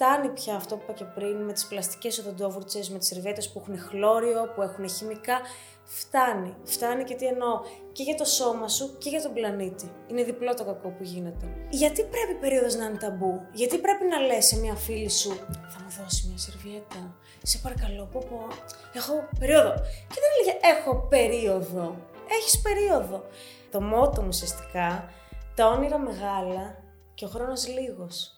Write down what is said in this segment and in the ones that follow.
Φτάνει πια αυτό που είπα και πριν με τις πλαστικές οδοντόβουρτσες, με τις σερβέτες που έχουν χλώριο, που έχουν χημικά. Φτάνει. Φτάνει και τι εννοώ. Και για το σώμα σου και για τον πλανήτη. Είναι διπλό το κακό που γίνεται. Γιατί πρέπει η περίοδος να είναι ταμπού; Γιατί πρέπει να λες σε μια φίλη σου θα μου δώσεις μια σερβιέτα; Σε παρακαλώ, πω πω. Έχω περίοδο. Και δεν έλεγε έχω περίοδο. Έχεις περίοδο. Το μότο μου ουσιαστικά, τα όνειρα μεγάλα και ο χρόνος λίγος.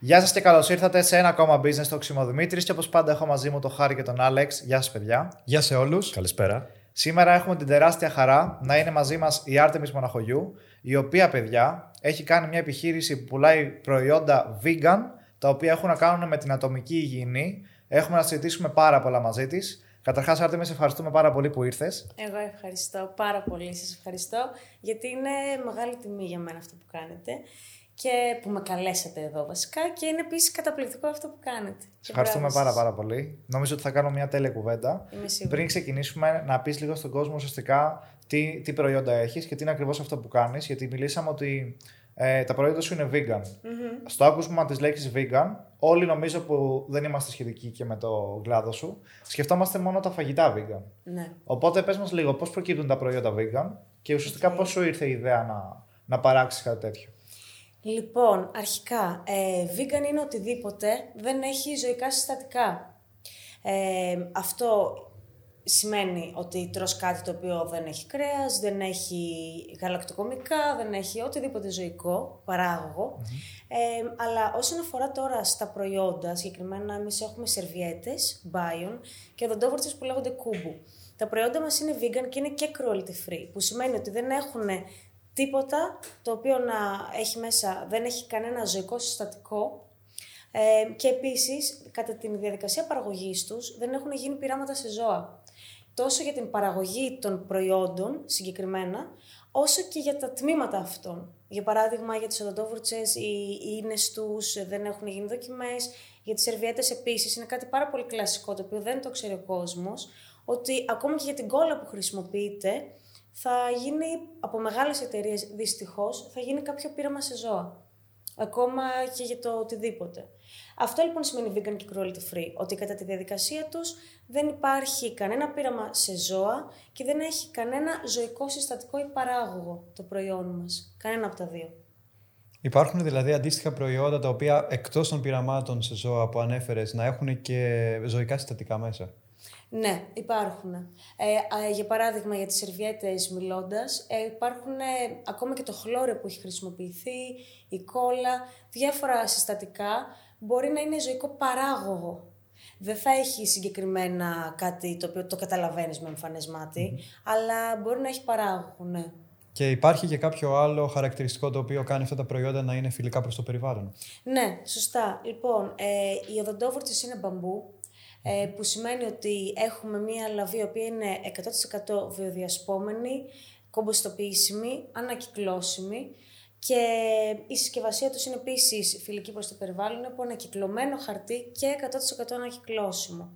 Γεια σας και καλώς ήρθατε σε ένα ακόμα business στο Ξημοδημήτρη. Και όπως πάντα έχω μαζί μου τον Χάρη και τον Άλεξ. Γεια σας, παιδιά. Γεια σε όλους. Καλησπέρα. Σήμερα έχουμε την τεράστια χαρά να είναι μαζί μας η Άρτεμις Μοναχογιού, η οποία, παιδιά, έχει κάνει μια επιχείρηση που πουλάει προϊόντα vegan, τα οποία έχουν να κάνουν με την ατομική υγιεινή. Έχουμε να συζητήσουμε πάρα πολλά μαζί της. Καταρχάς, Άρτεμι, σε ευχαριστούμε πάρα πολύ που ήρθες. Εγώ ευχαριστώ πάρα πολύ. Σας ευχαριστώ γιατί είναι μεγάλη τιμή για μένα αυτό που κάνετε και που με καλέσατε εδώ βασικά και είναι επίσης καταπληκτικό αυτό που κάνετε. Σε ευχαριστούμε πάρα πάρα πολύ. Νομίζω ότι θα κάνω μια τέλεια κουβέντα. Είμαι Πριν ξεκινήσουμε, να πεις λίγο στον κόσμο ουσιαστικά τι, τι προϊόντα έχεις και τι είναι ακριβώς αυτό που κάνεις. Γιατί μιλήσαμε ότι ε, τα προϊόντα σου είναι vegan. mm Στο άκουσμα της λέξης vegan, όλοι νομίζω που δεν είμαστε σχετικοί και με το κλάδο σου, σκεφτόμαστε μόνο τα φαγητά vegan. Ναι. Οπότε πες μας λίγο πώς προκύπτουν τα προϊόντα vegan και ουσιαστικά okay. πώς σου ήρθε η ιδέα να, να παράξεις κάτι τέτοιο; Λοιπόν, αρχικά, ε, vegan είναι οτιδήποτε δεν έχει ζωικά συστατικά. Ε, αυτό σημαίνει ότι τρως κάτι το οποίο δεν έχει κρέας, δεν έχει γαλακτοκομικά, δεν έχει οτιδήποτε ζωικό, Ε, αλλά όσον αφορά τώρα στα προϊόντα, συγκεκριμένα εμείς έχουμε σερβιέτες, μπάιον και οδοντόβορτσες που λέγονται κούμπου. Τα προϊόντα μας είναι vegan και είναι και cruelty free, που σημαίνει ότι δεν έχουν τίποτα το οποίο να έχει μέσα, δεν έχει κανένα ζωικό συστατικό ε, και επίσης κατά τη διαδικασία παραγωγής τους δεν έχουν γίνει πειράματα σε ζώα. Τόσο για την παραγωγή των προϊόντων συγκεκριμένα, όσο και για τα τμήματα αυτών. Για παράδειγμα, για τις οδοντόβουρτσες, οι ίνες τους δεν έχουν γίνει δοκιμές. Για τις σερβιέτες επίσης είναι κάτι πάρα πολύ κλασικό, το οποίο δεν το ξέρει ο κόσμος, ότι ακόμα και για την κόλλα που χρησιμοποιείται, θα γίνει από μεγάλες εταιρείες δυστυχώς, θα γίνει κάποιο πείραμα σε ζώα. Ακόμα και για το οτιδήποτε. Αυτό λοιπόν σημαίνει vegan και cruelty free, ότι κατά τη διαδικασία τους δεν υπάρχει κανένα πείραμα σε ζώα και δεν έχει κανένα ζωικό συστατικό ή παράγωγο το προϊόν μας. Κανένα από τα δύο. Υπάρχουν δηλαδή αντίστοιχα προϊόντα τα οποία εκτός των πειραμάτων σε ζώα που ανέφερες να έχουν και ζωικά συστατικά μέσα; Ναι, υπάρχουν. Ε, για παράδειγμα, για τις σερβιέτες μιλώντας, ε, υπάρχουν ε, ακόμα και το χλώριο που έχει χρησιμοποιηθεί, η κόλλα, διάφορα συστατικά. Μπορεί να είναι ζωικό παράγωγο. Δεν θα έχει συγκεκριμένα κάτι το οποίο το καταλαβαίνεις με εμφανές αλλά μπορεί να έχει παράγωγο, ναι. Και υπάρχει και κάποιο άλλο χαρακτηριστικό το οποίο κάνει αυτά τα προϊόντα να είναι φιλικά προς το περιβάλλον. Ναι, σωστά. Λοιπόν, ε, οι οδοντόβουρτσες είναι μπαμπού, ε, που σημαίνει ότι έχουμε μία λαβή η οποία είναι 100% βιοδιασπόμενη, κομποστοποιήσιμη, ανακυκλώσιμη και η συσκευασία τους είναι επίσης φιλική προς το περιβάλλον, από ανακυκλωμένο χαρτί και 100% ανακυκλώσιμο.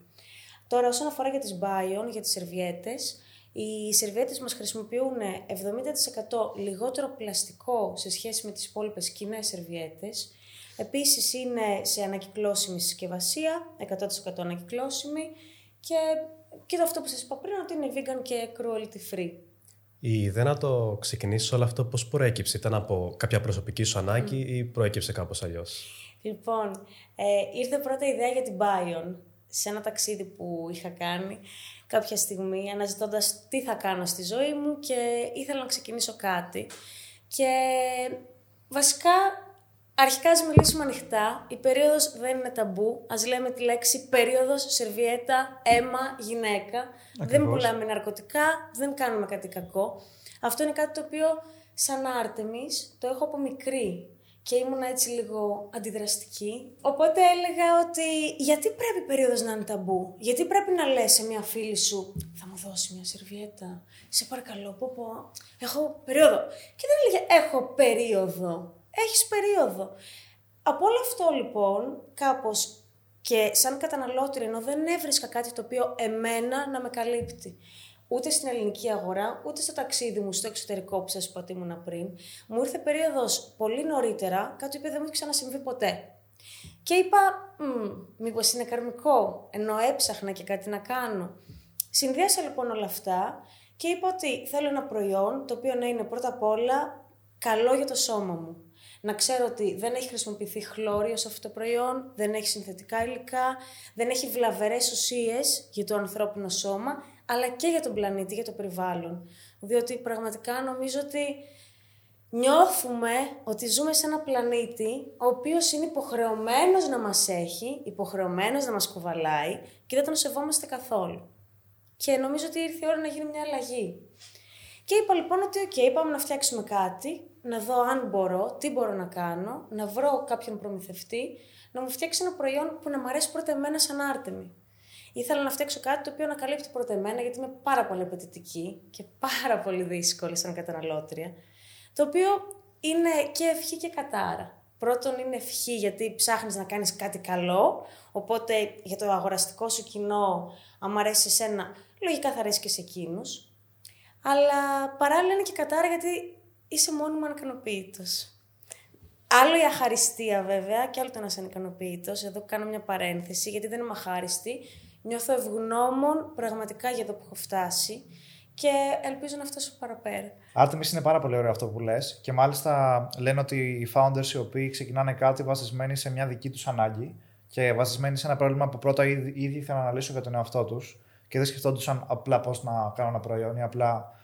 Τώρα όσον αφορά για τις Bion, για τις σερβιέτες, οι σερβιέτες μας χρησιμοποιούν 70% λιγότερο πλαστικό σε σχέση με τις υπόλοιπες κοινές σερβιέτες, Επίσης είναι σε ανακυκλώσιμη συσκευασία, 100% ανακυκλώσιμη και, και αυτό που σας είπα πριν ότι είναι vegan και cruelty free. Η ιδέα να το ξεκινήσει όλο αυτό πώς προέκυψε, ήταν από κάποια προσωπική σου ανάγκη ή προέκυψε κάπως αλλιώς; Λοιπόν, ε, ήρθε πρώτα η ιδέα για την Bion σε ένα ταξίδι που είχα κάνει κάποια στιγμή αναζητώντας τι θα κάνω στη ζωή μου και ήθελα να ξεκινήσω κάτι. Και βασικά Αρχικά, ας μιλήσουμε ανοιχτά. Η περίοδος δεν είναι ταμπού. Α λέμε τη λέξη περίοδος, σερβιέτα, αίμα, γυναίκα. Δεν πουλάμε ναρκωτικά, δεν κάνουμε κάτι κακό. Αυτό είναι κάτι το οποίο, σαν Άρτεμι, το έχω από μικρή και ήμουν έτσι λίγο αντιδραστική. Οπότε έλεγα ότι γιατί πρέπει η περίοδος να είναι ταμπού, γιατί πρέπει να λες σε μια φίλη σου θα μου δώσει μια σερβιέτα, σε παρακαλώ, πω πω, έχω περίοδο. Και δεν έλεγε έχω περίοδο, έχεις περίοδο. Από όλο αυτό λοιπόν, κάπως Και σαν καταναλώτρια, ενώ δεν έβρισκα κάτι το οποίο εμένα να με καλύπτει. Ούτε στην ελληνική αγορά, ούτε στο ταξίδι μου στο εξωτερικό που σας είπα ότι ήμουν πριν, μου ήρθε περίοδος πολύ νωρίτερα, κάτι που δεν μου έχει ξανασυμβεί ποτέ. Και είπα, μήπως είναι καρμικό, ενώ έψαχνα και κάτι να κάνω. Συνδύασα λοιπόν όλα αυτά και είπα ότι θέλω ένα προϊόν το οποίο να είναι πρώτα απ' όλα καλό για το σώμα μου. Να ξέρω ότι δεν έχει χρησιμοποιηθεί χλώριο σε αυτό το προϊόν, δεν έχει συνθετικά υλικά, δεν έχει βλαβερές ουσίες για το ανθρώπινο σώμα, αλλά και για τον πλανήτη, για το περιβάλλον. Διότι πραγματικά νομίζω ότι νιώθουμε ότι ζούμε σε ένα πλανήτη ο οποίος είναι υποχρεωμένος να μας έχει, υποχρεωμένος να μας κουβαλάει και δεν τον σεβόμαστε καθόλου. Και νομίζω ότι ήρθε η ώρα να γίνει μια αλλαγή. Και είπα λοιπόν ότι, OK, πάμε να φτιάξουμε κάτι, να δω αν μπορώ, τι μπορώ να κάνω, να βρω κάποιον προμηθευτή, να μου φτιάξει ένα προϊόν που να μου αρέσει πρώτα εμένα σαν άρτεμη. Ήθελα να φτιάξω κάτι το οποίο να καλύπτει πρώτα εμένα, γιατί είμαι πάρα πολύ απαιτητική και πάρα πολύ δύσκολη σαν καταναλώτρια. Το οποίο είναι και ευχή και κατάρα. Πρώτον είναι ευχή γιατί ψάχνεις να κάνεις κάτι καλό, οπότε για το αγοραστικό σου κοινό, αν αρέσει εσένα, λογικά θα αρέσει και σε εκείνους. Αλλά παράλληλα είναι και κατάρα γιατί είσαι μόνιμα ανικανοποιητό. Άλλο η αχαριστία βέβαια και άλλο το να είσαι ανικανοποιητό. Εδώ κάνω μια παρένθεση γιατί δεν είμαι αχάριστη. Νιώθω ευγνώμων πραγματικά για το που έχω φτάσει και ελπίζω να φτάσω παραπέρα. Άρτεμις είναι πάρα πολύ ωραίο αυτό που λες. και μάλιστα λένε ότι οι founders οι οποίοι ξεκινάνε κάτι βασισμένοι σε μια δική τους ανάγκη και βασισμένοι σε ένα πρόβλημα που πρώτα ήδη, ήδη ήθελαν να λύσουν για τον εαυτό τους και δεν σκεφτόντουσαν απλά πώς να κάνω ένα προϊόν ή απλά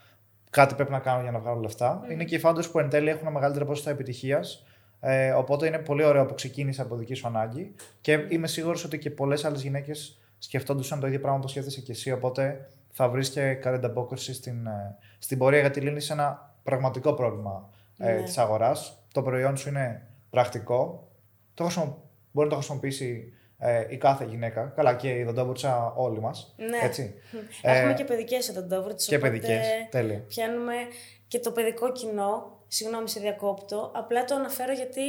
κάτι πρέπει να κάνω για να βγάλω λεφτά. Mm. Είναι και οι founders που εν τέλει έχουν μεγαλύτερη ποσοστό επιτυχίας. Ε, οπότε είναι πολύ ωραίο που ξεκίνησε από δική σου ανάγκη και είμαι σίγουρος ότι και πολλές άλλες γυναίκες σκεφτόντουσαν το ίδιο πράγμα που σκέφτεσαι και εσύ. Οπότε θα βρεις και καλή ανταπόκριση στην, ε, στην πορεία γιατί λύνεις ένα πραγματικό πρόβλημα ε, ναι. της αγοράς. Το προϊόν σου είναι πρακτικό. Το μπορεί να το χρησιμοποιήσει ε, η κάθε γυναίκα. Καλά, και η δοντόβουρτσα όλοι μας. Ναι. Έτσι. Έχουμε ε, και παιδικές οδοντόβουρτσε. Και παιδικές. Τέλεια. Πιάνουμε και το παιδικό κοινό. Συγγνώμη, σε διακόπτω. Απλά το αναφέρω γιατί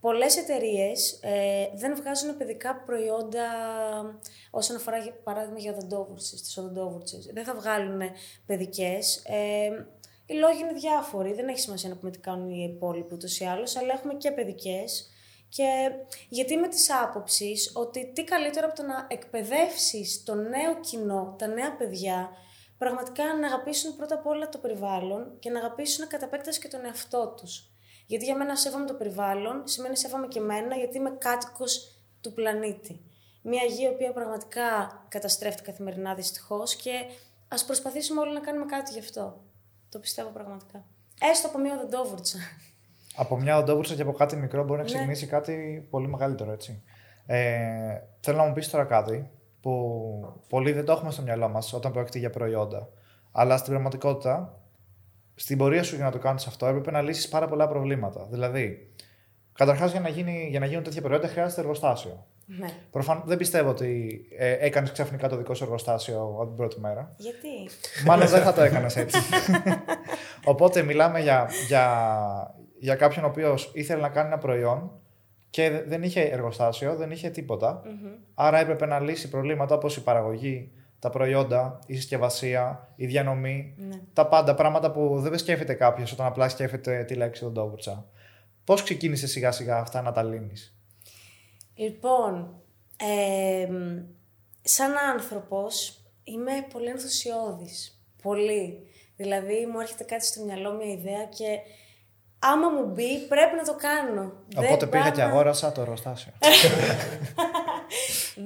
πολλές εταιρείες ε, δεν βγάζουν παιδικά προϊόντα όσον αφορά, για παράδειγμα, για οδοντόβουρτσε, τι οδοντόβουρτσες. Δεν θα βγάλουν παιδικές. Ε, οι λόγοι είναι διάφοροι. Δεν έχει σημασία να πούμε τι κάνουν οι υπόλοιποι ούτως ή άλλως, αλλά έχουμε και παιδικές. Και γιατί με τις άποψης ότι τι καλύτερο από το να εκπαιδεύσεις το νέο κοινό, τα νέα παιδιά, πραγματικά να αγαπήσουν πρώτα απ' όλα το περιβάλλον και να αγαπήσουν κατά επέκταση και τον εαυτό τους. Γιατί για μένα σέβομαι το περιβάλλον, σημαίνει σέβομαι και εμένα, γιατί είμαι κάτοικος του πλανήτη. Μια γη η οποία πραγματικά καταστρέφεται καθημερινά δυστυχώς και ας προσπαθήσουμε όλοι να κάνουμε κάτι γι' αυτό. Το πιστεύω πραγματικά. Έστω από μια οδοντόβουρτσα από μια οντόβουρτσα και από κάτι μικρό μπορεί να ναι. ξεκινήσει κάτι πολύ μεγαλύτερο, έτσι. Ε, θέλω να μου πεις τώρα κάτι που πολλοί δεν το έχουμε στο μυαλό μας όταν πρόκειται για προϊόντα. Αλλά στην πραγματικότητα, στην πορεία σου για να το κάνεις αυτό, έπρεπε να λύσεις πάρα πολλά προβλήματα. Δηλαδή, καταρχάς για, να για να γίνουν τέτοια προϊόντα χρειάζεται εργοστάσιο. Ναι. Προφανώς δεν πιστεύω ότι ε, έκανες ξαφνικά το δικό σου εργοστάσιο από την πρώτη μέρα. Γιατί; Μάλλον δεν θα το έκανες έτσι. Οπότε μιλάμε για, για, για κάποιον ο οποίος ήθελε να κάνει ένα προϊόν και δεν είχε εργοστάσιο, δεν είχε Άρα έπρεπε να λύσει προβλήματα όπως η παραγωγή, τα προϊόντα, η συσκευασία, η διανομή. Ναι. Τα πάντα πράγματα που δεν σκέφτεται κάποιος όταν απλά σκέφτεται τη λέξη οντόβουρτσα. Πώς ξεκίνησε σιγά σιγά αυτά να τα λύνεις; Λοιπόν, ε, σαν άνθρωπος είμαι πολύ ενθουσιώδης. Πολύ. Δηλαδή μου έρχεται κάτι στο μυαλό, μια ιδέα και άμα μου μπει, πρέπει να το κάνω. Οπότε πήγα και αγόρασα το εργοστάσιο.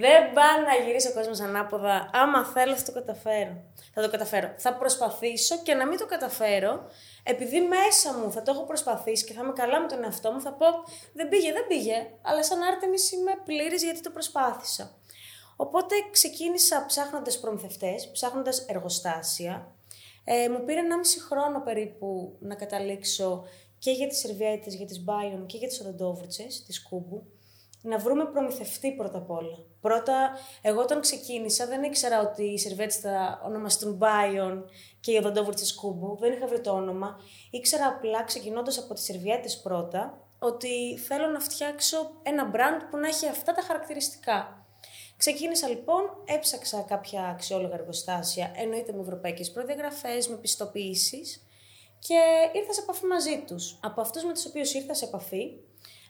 Δεν πάω να γυρίσει ο κόσμος ανάποδα. Άμα θέλω, θα το καταφέρω. Θα το καταφέρω. Θα προσπαθήσω και να μην το καταφέρω, επειδή μέσα μου θα το έχω προσπαθήσει και θα είμαι καλά με τον εαυτό μου, θα πω δεν πήγε, δεν πήγε. Αλλά σαν άρτεμι είμαι πλήρης γιατί το προσπάθησα. Οπότε ξεκίνησα ψάχνοντας προμηθευτές, ψάχνοντας εργοστάσια. Ε, μου πήρε 1,5 χρόνο περίπου να καταλήξω και για τις σερβιέτες, για τις Bion και για τις οδοντόβουρτσες της Κούμπου, να βρούμε προμηθευτή πρώτα απ' όλα. Πρώτα, εγώ όταν ξεκίνησα δεν ήξερα ότι οι σερβιέτες θα ονομαστούν Bion και οι οδοντόβουρτσες Κούμπου, δεν είχα βρει το όνομα. Ήξερα απλά, ξεκινώντας από τις σερβιέτες πρώτα, ότι θέλω να φτιάξω ένα brand που να έχει αυτά τα χαρακτηριστικά. Ξεκίνησα λοιπόν, έψαξα κάποια αξιόλογα εργοστάσια, εννοείται με ευρωπαϊκές προδιαγραφές, με πιστοποιήσεις και ήρθα σε επαφή μαζί τους. Από αυτούς με τους οποίους ήρθα σε επαφή,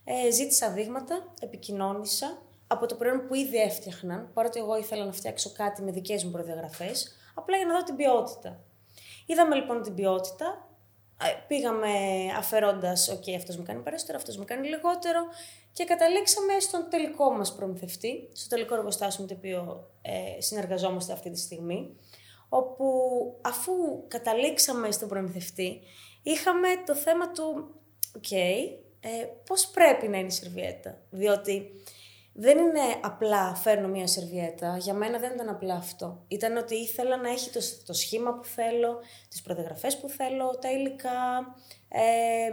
ε, ζήτησα δείγματα, επικοινώνησα από το προϊόν που ήδη έφτιαχναν, παρότι εγώ ήθελα να φτιάξω κάτι με δικές μου προδιαγραφές, απλά για να δω την ποιότητα. Είδαμε λοιπόν την ποιότητα, ε, πήγαμε αφαιρώντας, OK, okay, αυτός μου κάνει περισσότερο, αυτός μου κάνει λιγότερο και καταλήξαμε στον τελικό μας προμηθευτή, στο τελικό εργοστάσιο με το οποίο ε, συνεργαζόμαστε αυτή τη στιγμή, όπου αφού καταλήξαμε στον προμηθευτή, είχαμε το θέμα του, OK, okay, ε, πώς πρέπει να είναι η σερβιέτα, διότι δεν είναι απλά φέρνω μία σερβιέτα. Για μένα δεν ήταν απλά αυτό. Ήταν ότι ήθελα να έχει το, το σχήμα που θέλω, τις προδιαγραφές που θέλω, τα υλικά, ε,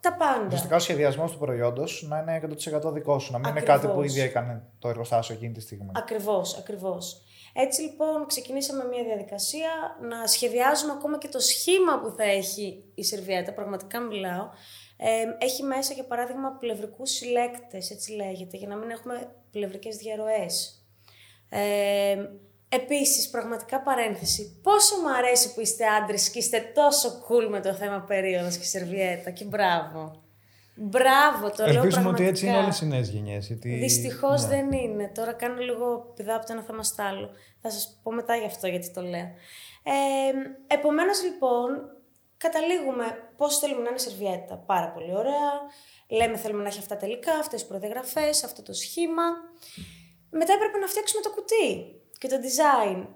τα πάντα. Ουσιαστικά ο σχεδιασμός του προϊόντος να είναι 100% δικό σου, να μην είναι κάτι που ήδη έκανε το εργοστάσιο εκείνη τη στιγμή. Ακριβώς, ακριβώς. Έτσι λοιπόν ξεκινήσαμε μια διαδικασία να σχεδιάζουμε ακόμα και το σχήμα που θα έχει η σερβιέτα, πραγματικά μιλάω, έχει μέσα, για παράδειγμα, πλευρικούς συλλέκτες, έτσι λέγεται, για να μην έχουμε πλευρικές διαρροές. Ε, επίσης, πραγματικά παρένθεση, πόσο μου αρέσει που είστε άντρες και είστε τόσο cool με το θέμα περίοδος και σερβιέτα και μπράβο. Μπράβο, το λέω Ελπίζουμε ότι έτσι είναι όλες οι νέες γενιές. Γιατί... Δυστυχώς ναι. δεν είναι. Τώρα κάνω λίγο πηδά από το ένα θέμα στο άλλο. Θα σας πω μετά γι' αυτό γιατί το λέω. Ε, επομένως λοιπόν, καταλήγουμε πώς θέλουμε να είναι η σερβιέτα. Πάρα πολύ ωραία. Λέμε θέλουμε να έχει αυτά τα υλικά, αυτές τι προδιαγραφές, αυτό το σχήμα. Μετά έπρεπε να φτιάξουμε το κουτί και το design.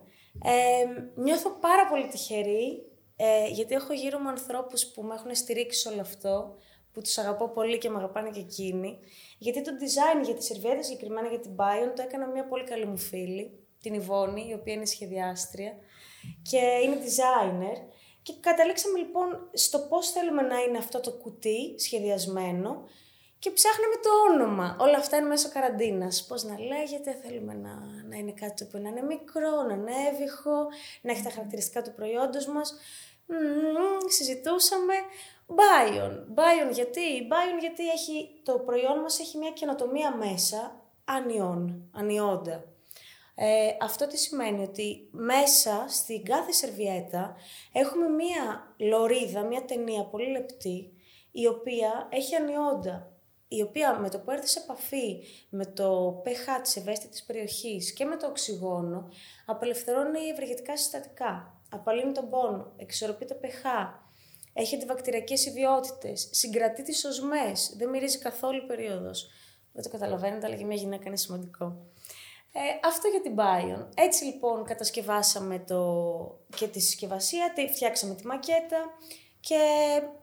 Ε, νιώθω πάρα πολύ τυχερή, ε, γιατί έχω γύρω μου ανθρώπους που με έχουν στηρίξει όλο αυτό, που τους αγαπώ πολύ και με αγαπάνε και εκείνοι. Γιατί το design για τη σερβιέτα, συγκεκριμένα για την Bion, το έκανα μια πολύ καλή μου φίλη, την Ιβόνη, η οποία είναι σχεδιάστρια και είναι designer. Και καταλήξαμε λοιπόν στο πώς θέλουμε να είναι αυτό το κουτί σχεδιασμένο και ψάχναμε το όνομα. Όλα αυτά είναι μέσω καραντίνας. Πώς να λέγεται, θέλουμε να, να είναι κάτι που να είναι μικρό, να είναι εύηχο, να έχει τα χαρακτηριστικά του προϊόντος μας. Μ, συζητούσαμε. Bion. Bion γιατί; Bion γιατί έχει, το προϊόν μας έχει μια καινοτομία μέσα, ανιών, ανιόντα. Ε, αυτό τι σημαίνει; Ότι μέσα στην κάθε σερβιέτα έχουμε μία λωρίδα, μία ταινία πολύ λεπτή, η οποία έχει ανιόντα, η οποία με το που έρθει σε επαφή με το pH της ευαίσθητης περιοχής και με το οξυγόνο, απελευθερώνει ευεργετικά συστατικά, απαλύνει τον πόνο, εξορροπεί το pH, έχει αντιβακτηριακές ιδιότητες, συγκρατεί τις οσμές, δεν μυρίζει καθόλου η περίοδος. Δεν το καταλαβαίνετε, αλλά για μια γυναίκα είναι σημαντικό. Ε, αυτό για την Bion. Έτσι λοιπόν κατασκευάσαμε το... και τη συσκευασία, φτιάξαμε τη μακέτα και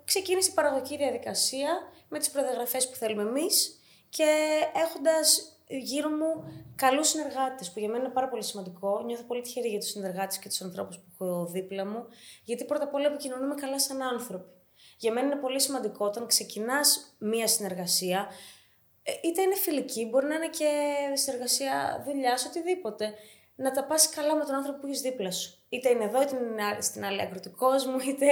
ξεκίνησε η παραγωγική διαδικασία με τις προδιαγραφές που θέλουμε εμείς και έχοντας γύρω μου καλούς συνεργάτες που για μένα είναι πάρα πολύ σημαντικό. Νιώθω πολύ τυχερή για τους συνεργάτες και τους ανθρώπους που έχω δίπλα μου γιατί πρώτα απ' όλα επικοινωνούμε καλά σαν άνθρωποι. Για μένα είναι πολύ σημαντικό όταν ξεκινάς μία συνεργασία ε, είτε είναι φιλική, μπορεί να είναι και συνεργασία δουλειάς, οτιδήποτε. Να τα πας καλά με τον άνθρωπο που έχεις δίπλα σου. Είτε είναι εδώ, είτε είναι στην άλλη άκρη του κόσμου, είτε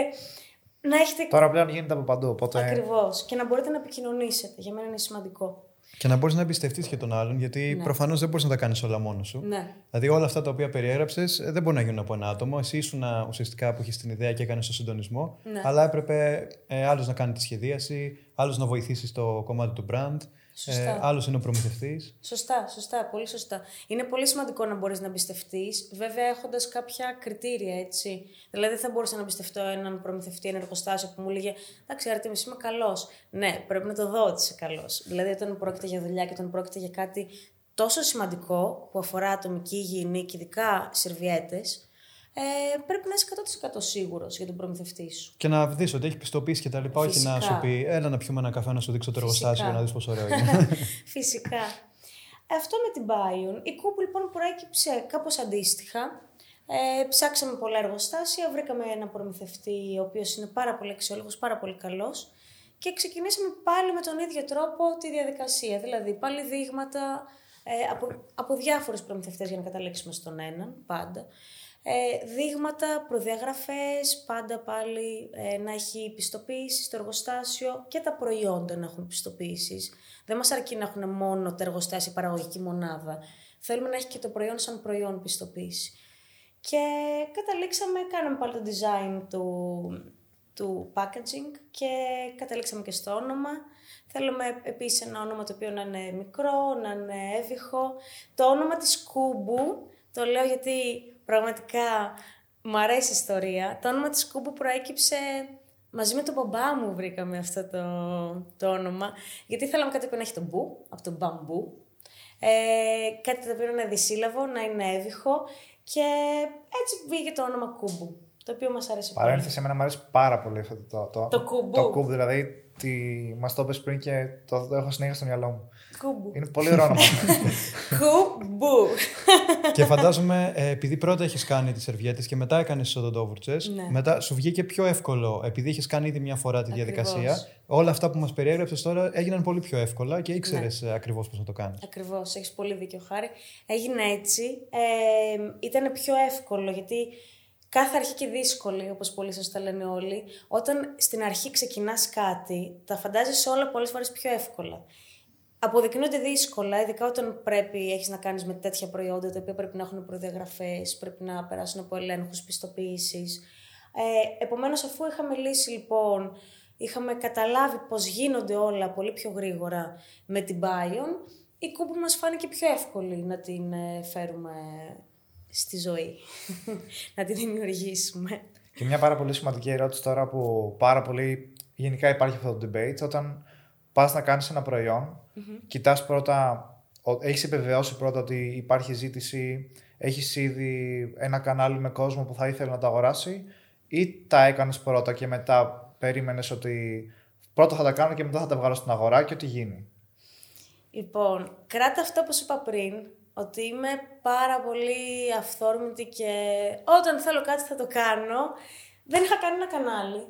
να έχετε. Τώρα πλέον γίνεται από παντού. Οπότε... Ακριβώς. Και να μπορείτε να επικοινωνήσετε. Για μένα είναι σημαντικό. Και να μπορείς να εμπιστευτείς και τον άλλον, γιατί ναι. προφανώς δεν μπορείς να τα κάνεις όλα μόνος σου. Ναι. Δηλαδή, όλα αυτά τα οποία περιέγραψες ε, δεν μπορεί να γίνουν από ένα άτομο. Εσύ ήσουν ουσιαστικά που έχει την ιδέα και έκανες το συντονισμό. Ναι. Αλλά έπρεπε ε, άλλος να κάνει τη σχεδίαση, άλλος να βοηθήσεις το κομμάτι του brand. Ε, Άλλος είναι ο προμηθευτής. Σωστά, σωστά, πολύ σωστά. Είναι πολύ σημαντικό να μπορείς να εμπιστευτείς, βέβαια έχοντας κάποια κριτήρια, έτσι. Δηλαδή, δεν θα μπορούσα να εμπιστευτώ έναν προμηθευτή, ένα εργοστάσιο που μου λέγε Εντάξει, Αρτέμι, είμαι καλός. Ναι, πρέπει να το δω ότι είσαι καλός. Δηλαδή, όταν πρόκειται για δουλειά και όταν πρόκειται για κάτι τόσο σημαντικό που αφορά ατομική υγιεινή και ειδικά σερβιέτες, ε, πρέπει να είσαι 100% σίγουρος για τον προμηθευτή σου. Και να δεις ότι έχει πιστοποίηση και τα λοιπά, όχι να σου πει Έλα να πιούμε ένα καφέ να σου δείξω το εργοστάσιο να δεις πόσο ωραίο είναι. Φυσικά. Αυτό με την Bion. Η Κούπου λοιπόν προέκυψε κάπως αντίστοιχα. Ε, ψάξαμε πολλά εργοστάσια, βρήκαμε ένα προμηθευτή ο οποίος είναι πάρα πολύ αξιόλογος, πάρα πολύ καλός. Και ξεκινήσαμε πάλι με τον ίδιο τρόπο τη διαδικασία. Δηλαδή πάλι δείγματα ε, από, από διάφορους προμηθευτές για να καταλήξουμε στον έναν πάντα ε, δείγματα, προδιαγραφές, πάντα πάλι ε, να έχει πιστοποίησης στο εργοστάσιο και τα προϊόντα να έχουν πιστοποίησεις. Δεν μας αρκεί να έχουν μόνο τα εργοστάσια παραγωγική μονάδα. θέλουμε να έχει και το προϊόν σαν προϊόν πιστοποίηση. Και καταλήξαμε, κάναμε πάλι το design του, του packaging και καταλήξαμε και στο όνομα. Θέλουμε επίσης ένα όνομα το οποίο να είναι μικρό, να είναι έβυχο. Το όνομα της Κούμπου, το λέω γιατί πραγματικά μου αρέσει η ιστορία. Το όνομα της Κούμπου προέκυψε μαζί με τον μπαμπά μου βρήκαμε αυτό το, το όνομα. Γιατί θέλαμε κάτι που να έχει τον μπου, από τον μπαμπού. Ε, κάτι το οποίο να είναι δυσύλλαβο, να είναι έβυχο και έτσι βγήκε το όνομα Κούμπου. Το οποίο μας αρέσει πολύ. Παρένθεση, εμένα μου αρέσει πάρα πολύ αυτό το. Το, το κούμπου. Το κούμπου, δηλαδή τη... μας το είπε πριν και το, το έχω συνέχεια στο μυαλό μου. Κούμπου. Είναι πολύ ωραίο όνομα. Κούμπου. και φαντάζομαι, ε, επειδή πρώτα έχεις κάνει τις σερβιέτες και μετά έκανες τις οδοντόβουρτσες, Ναι. μετά σου βγήκε πιο εύκολο, επειδή είχες κάνει ήδη μια φορά τη Ακριβώς. διαδικασία. Όλα αυτά που μας περιέγραψες τώρα έγιναν πολύ πιο εύκολα και ήξερες Ναι. ακριβώς πώς να το κάνεις. Ακριβώς, έχεις πολύ δίκιο, Χάρη. Έγινε έτσι. Ε, ήταν πιο εύκολο γιατί κάθε αρχή και δύσκολη, όπως πολύ σωστά λένε όλοι, όταν στην αρχή ξεκινάς κάτι, τα φαντάζεσαι όλα πολλές φορές πιο εύκολα. Αποδεικνύονται δύσκολα, ειδικά όταν πρέπει, έχεις να κάνεις με τέτοια προϊόντα, τα οποία πρέπει να έχουν προδιαγραφές, πρέπει να περάσουν από ελέγχους πιστοποίησης. Ε, επομένως, αφού είχαμε λύσει λοιπόν, είχαμε καταλάβει πώς γίνονται όλα πολύ πιο γρήγορα με την Bion, η κούπη μας φάνηκε πιο εύκολη να την ε, φέρουμε στη ζωή, να την δημιουργήσουμε. Και μια πάρα πολύ σημαντική ερώτηση τώρα που πάρα πολύ γενικά υπάρχει αυτό το debate. Όταν πας να κάνεις ένα προϊόν, κοιτάς πρώτα, ο- έχεις επιβεβαιώσει πρώτα ότι υπάρχει ζήτηση, έχεις ήδη ένα κανάλι με κόσμο που θα ήθελε να το αγοράσει ή τα έκανες πρώτα και μετά περίμενες ότι πρώτα θα τα κάνω και μετά θα τα βγάλω στην αγορά και ό,τι γίνει. Λοιπόν, κράτα αυτό που σου είπα πριν, ότι είμαι πάρα πολύ αυθόρμητη και όταν θέλω κάτι θα το κάνω. Δεν είχα κάνει ένα κανάλι.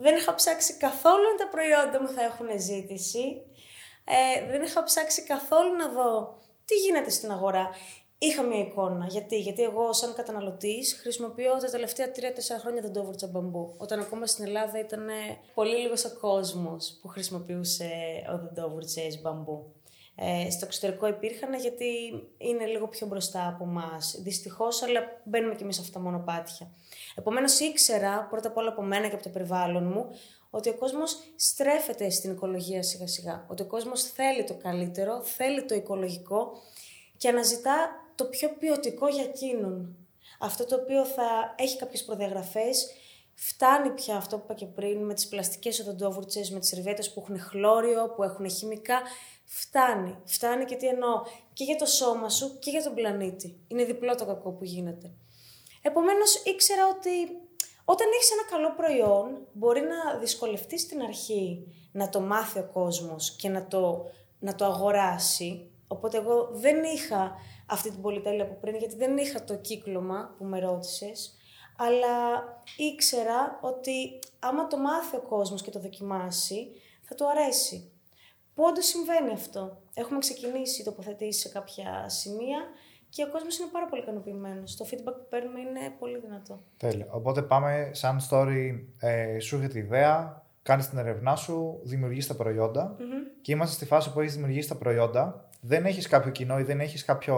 Δεν είχα ψάξει καθόλου αν τα προϊόντα μου θα έχουν ζήτηση. Ε, δεν είχα ψάξει καθόλου να δω τι γίνεται στην αγορά. Είχα μια εικόνα. Γιατί, Γιατί εγώ, σαν καταναλωτής, χρησιμοποιώ τα τελευταία 3-4 χρόνια δεντόβουρτσα μπαμπού. Όταν ακόμα στην Ελλάδα ήταν πολύ λίγος ο κόσμος που χρησιμοποιούσε οδοντόβουρτσε μπαμπού. Ε, στο εξωτερικό υπήρχαν γιατί είναι λίγο πιο μπροστά από εμάς. Δυστυχώς, αλλά μπαίνουμε κι εμείς σε αυτά τα μονοπάτια. Επομένως, ήξερα πρώτα απ' όλα από μένα και από το περιβάλλον μου ότι ο κόσμος στρέφεται στην οικολογία σιγά-σιγά. Ότι ο κόσμος θέλει το καλύτερο, θέλει το οικολογικό και αναζητά το πιο ποιοτικό για εκείνον. Αυτό το οποίο θα έχει κάποιες προδιαγραφές, φτάνει πια αυτό που είπα και πριν με τις πλαστικές οδοντόβουρτσες, με τις σερβέτες που έχουν χλώριο, που έχουν χημικά. Φτάνει. Φτάνει και τι εννοώ. Και για το σώμα σου και για τον πλανήτη. Είναι διπλό το κακό που γίνεται. Επομένως ήξερα ότι όταν έχεις ένα καλό προϊόν μπορεί να δυσκολευτείς στην αρχή να το μάθει ο κόσμος και να το, να το αγοράσει. Οπότε εγώ δεν είχα αυτή την πολυτέλεια από πριν γιατί δεν είχα το κύκλωμα που με ρώτησες αλλά ήξερα ότι άμα το μάθει ο κόσμος και το δοκιμάσει θα του αρέσει. Που όντως συμβαίνει αυτό. Έχουμε ξεκινήσει τοποθετήσεις σε κάποια σημεία και ο κόσμος είναι πάρα πολύ ικανοποιημένος. Το feedback που παίρνουμε είναι πολύ δυνατό. Τέλεια. Οπότε πάμε σαν story, ε, σου έρχεται η ιδέα, κάνεις την ερευνά σου, δημιουργείς τα προϊοντα και είμαστε στη φάση που έχεις δημιουργήσει τα προϊόντα, δεν έχεις κάποιο κοινό ή δεν έχεις κάποιο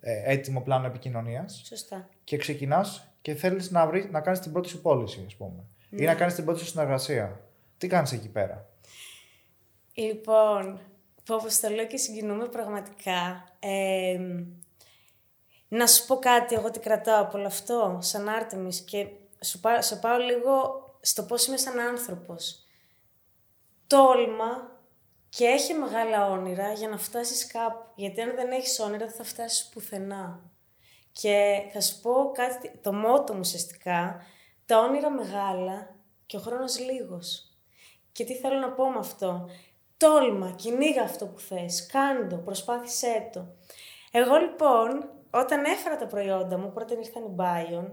ε, έτοιμο πλάνο επικοινωνίας Σωστά. και ξεκινάς και θέλεις να, βρεις, να κάνεις την πρώτη σου πώληση, ας πούμε. Ή να κάνεις την πρώτη σου συνεργασία. Τι κάνεις εκεί πέρα; Λοιπόν, πω όπως το λέω και συγκινούμε πραγματικά. Ε, να σου πω κάτι, εγώ τι κρατάω από όλο αυτό, σαν Άρτεμις και σου πάω, σε πάω λίγο στο πώς είμαι σαν άνθρωπος. Τόλμα και έχει μεγάλα όνειρα για να φτάσεις κάπου. Γιατί αν δεν έχεις όνειρα δεν θα φτάσεις πουθενά. Και θα σου πω κάτι, το μότο μου ουσιαστικά, τα όνειρα μεγάλα και ο χρόνος λίγος. Και τι θέλω να πω με αυτό; Τόλμα, κυνήγα αυτό που θες, κάντο, προσπάθησέ το. Εγώ λοιπόν, όταν έφερα τα προϊόντα μου, πρώτα ήρθαν οι Bion,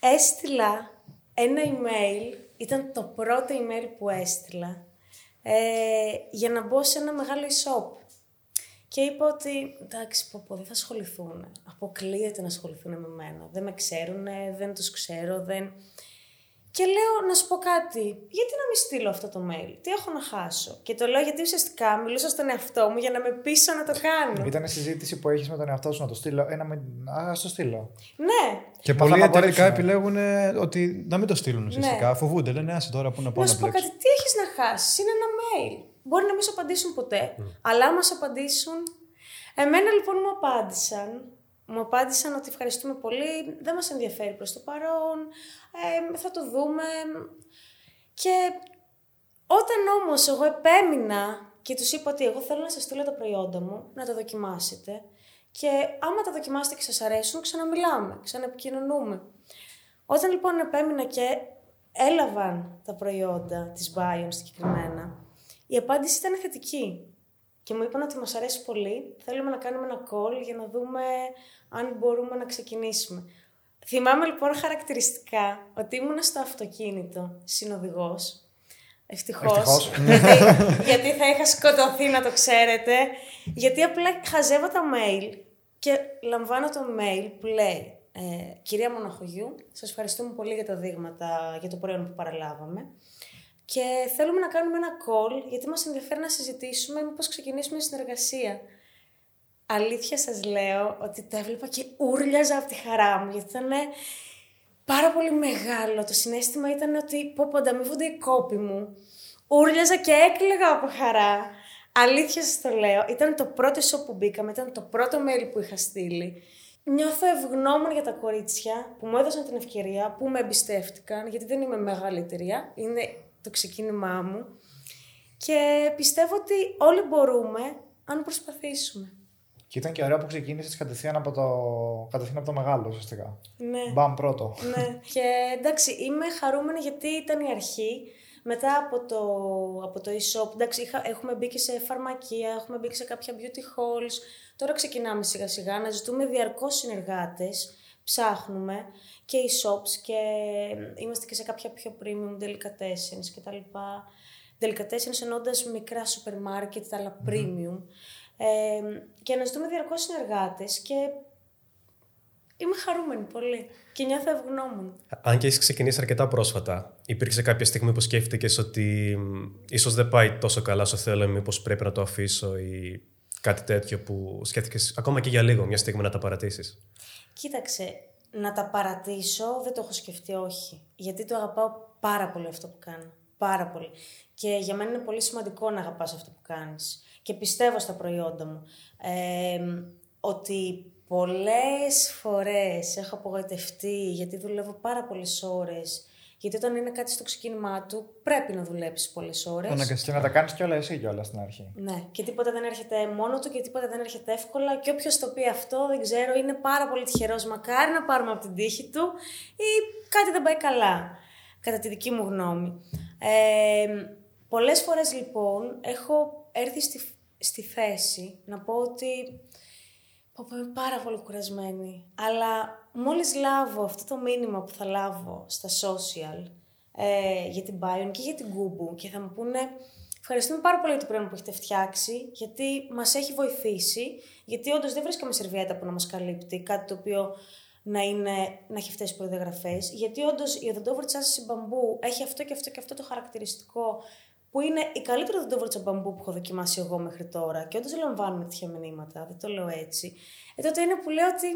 έστειλα ένα email, ήταν το πρώτο email που έστειλα, ε, για να μπω σε ένα μεγάλο e-shop. Και είπα ότι εντάξει, πω, πω, δεν θα ασχοληθούν. Αποκλείεται να ασχοληθούν με μένα. Δεν με ξέρουν, δεν τους ξέρω, δεν... Και λέω να σου πω κάτι, γιατί να μην στείλω αυτό το mail, τι έχω να χάσω; Και το λέω γιατί ουσιαστικά μιλούσα στον εαυτό μου για να με πείσω να το κάνω. Ήταν η συζήτηση που έχεις με τον εαυτό σου να το στείλω. Ε, να με... Α, ας το στείλω. Ναι, Και Μα πολλοί θα με τελικά απορρίψουνε. επιλέγουν ε, ότι να μην το στείλουν ουσιαστικά. Φοβούνται, λένε άσε τώρα που να πάω να να σου πω μπλέξω. κάτι, τι έχεις να χάσεις, είναι ένα mail. Μπορεί να μην σου απαντήσουν ποτέ, αλλά άμα σου απαντήσουν... Εμένα λοιπόν μου απάντησαν, μου απάντησαν ότι ευχαριστούμε πολύ, δεν μας ενδιαφέρει προς το παρόν, ε, θα το δούμε. Και όταν όμως εγώ επέμεινα και τους είπα ότι εγώ θέλω να σας στείλω τα προϊόντα μου, να τα δοκιμάσετε και άμα τα δοκιμάσετε και σας αρέσουν, ξαναμιλάμε, ξαναεπικοινωνούμε. Όταν λοιπόν επέμεινα και έλαβαν τα προϊόντα της Bion συγκεκριμένα, η απάντηση ήταν θετική. Και μου είπαν ότι μας αρέσει πολύ, θέλουμε να κάνουμε ένα call για να δούμε αν μπορούμε να ξεκινήσουμε. Θυμάμαι λοιπόν χαρακτηριστικά ότι ήμουν στο αυτοκίνητο συνοδηγός. Ευτυχώς. Ευτυχώς. γιατί, γιατί θα είχα σκοτωθεί να το ξέρετε. Γιατί απλά χαζεύω τα mail και λαμβάνω το mail που λέει ε, «Κυρία Μοναχογιού, σας ευχαριστούμε πολύ για τα δείγματα, για το προϊόν που παραλάβαμε. Και θέλουμε να κάνουμε ένα call, γιατί μας ενδιαφέρει να συζητήσουμε μήπως ξεκινήσουμε συνεργασία. Αλήθεια σας λέω ότι τα έβλεπα και ούρλιαζα από τη χαρά μου, γιατί ήταν πάρα πολύ μεγάλο. Το συνέστημα ήταν ότι πω πω ανταμείβονται οι κόποι μου. Ούρλιαζα και έκλαιγα από χαρά. Αλήθεια σας το λέω, ήταν το πρώτο show που μπήκαμε, ήταν το πρώτο mail που είχα στείλει. Νιώθω ευγνώμων για τα κορίτσια που μου έδωσαν την ευκαιρία, που με εμπιστεύτηκαν, γιατί δεν είμαι μεγάλη εταιρεία, είναι το ξεκίνημά μου. Και πιστεύω ότι όλοι μπορούμε, αν προσπαθήσουμε. Και ήταν και ωραίο που ξεκίνησες κατευθείαν από το, κατευθείαν από το μεγάλο, ουσιαστικά. Ναι. Μπαμ πρώτο. ναι. Και εντάξει, είμαι χαρούμενη γιατί ήταν η αρχή. Μετά από το, από το e-shop, εντάξει, είχα, έχουμε μπει και σε φαρμακεία, έχουμε μπει και σε κάποια beauty halls. Τώρα ξεκινάμε σιγά σιγά να ζητούμε διαρκώς συνεργάτες, ψάχνουμε και e-shops και είμαστε και σε κάποια πιο premium delicatessens και τα λοιπά. Delicatessens εννοώντας μικρά σούπερ μάρκετ, αλλά premium. Ε, και αναζητούμε διαρκώς συνεργάτες και είμαι χαρούμενη πολύ και νιώθω ευγνώμων. Αν και έχεις ξεκινήσει αρκετά πρόσφατα, υπήρξε κάποια στιγμή που σκέφτηκες ότι μ, ίσως δεν πάει τόσο καλά όσο θέλω, μήπως πρέπει να το αφήσω ή κάτι τέτοιο που σκέφτηκες ακόμα και για λίγο, μια στιγμή να τα παρατήσεις; Κοίταξε, να τα παρατήσω δεν το έχω σκεφτεί όχι. Γιατί το αγαπάω πάρα πολύ αυτό που κάνω. Πάρα πολύ. Και για μένα είναι πολύ σημαντικό να αγαπάς αυτό που κάνεις. Και πιστεύω στα προϊόντα μου. Ε, ότι πολλές φορές έχω απογοητευτεί γιατί δουλεύω πάρα πολλές ώρες. Γιατί όταν είναι κάτι στο ξεκίνημά του πρέπει να δουλέψεις πολλές ώρες. Και να τα κάνεις κιόλα εσύ κιόλα στην αρχή. Ναι, και τίποτα δεν έρχεται μόνο του και τίποτα δεν έρχεται εύκολα. Και όποιος το πει αυτό, δεν ξέρω, είναι πάρα πολύ τυχερός. Μακάρι να πάρουμε από την τύχη του ή κάτι δεν πάει καλά. Κατά τη δική μου γνώμη. Ε, πολλές φορές λοιπόν έχω έρθει στη, στη θέση να πω ότι πω, πω, είμαι πάρα πολύ κουρασμένη. Αλλά μόλις λάβω αυτό το μήνυμα που θα λάβω στα social ε, για την Bion και για την Kubu και θα μου πούνε Ευχαριστούμε πάρα πολύ για το προϊόν που έχετε φτιάξει, γιατί μας έχει βοηθήσει. Γιατί όντως δεν βρίσκαμε σερβιέτα που να μας καλύπτει, κάτι το οποίο να, είναι, να έχει αυτέ τι προδιαγραφές. Γιατί όντως η οδοντόβουρτσα σας μπαμπού έχει αυτό και αυτό και αυτό το χαρακτηριστικό, που είναι η καλύτερη οδοντόβουρτσα μπαμπού που έχω δοκιμάσει εγώ μέχρι τώρα. Και όντως λαμβάνουμε τέτοια μηνύματα, δεν το λέω έτσι. Ε, τότε είναι που λέω ότι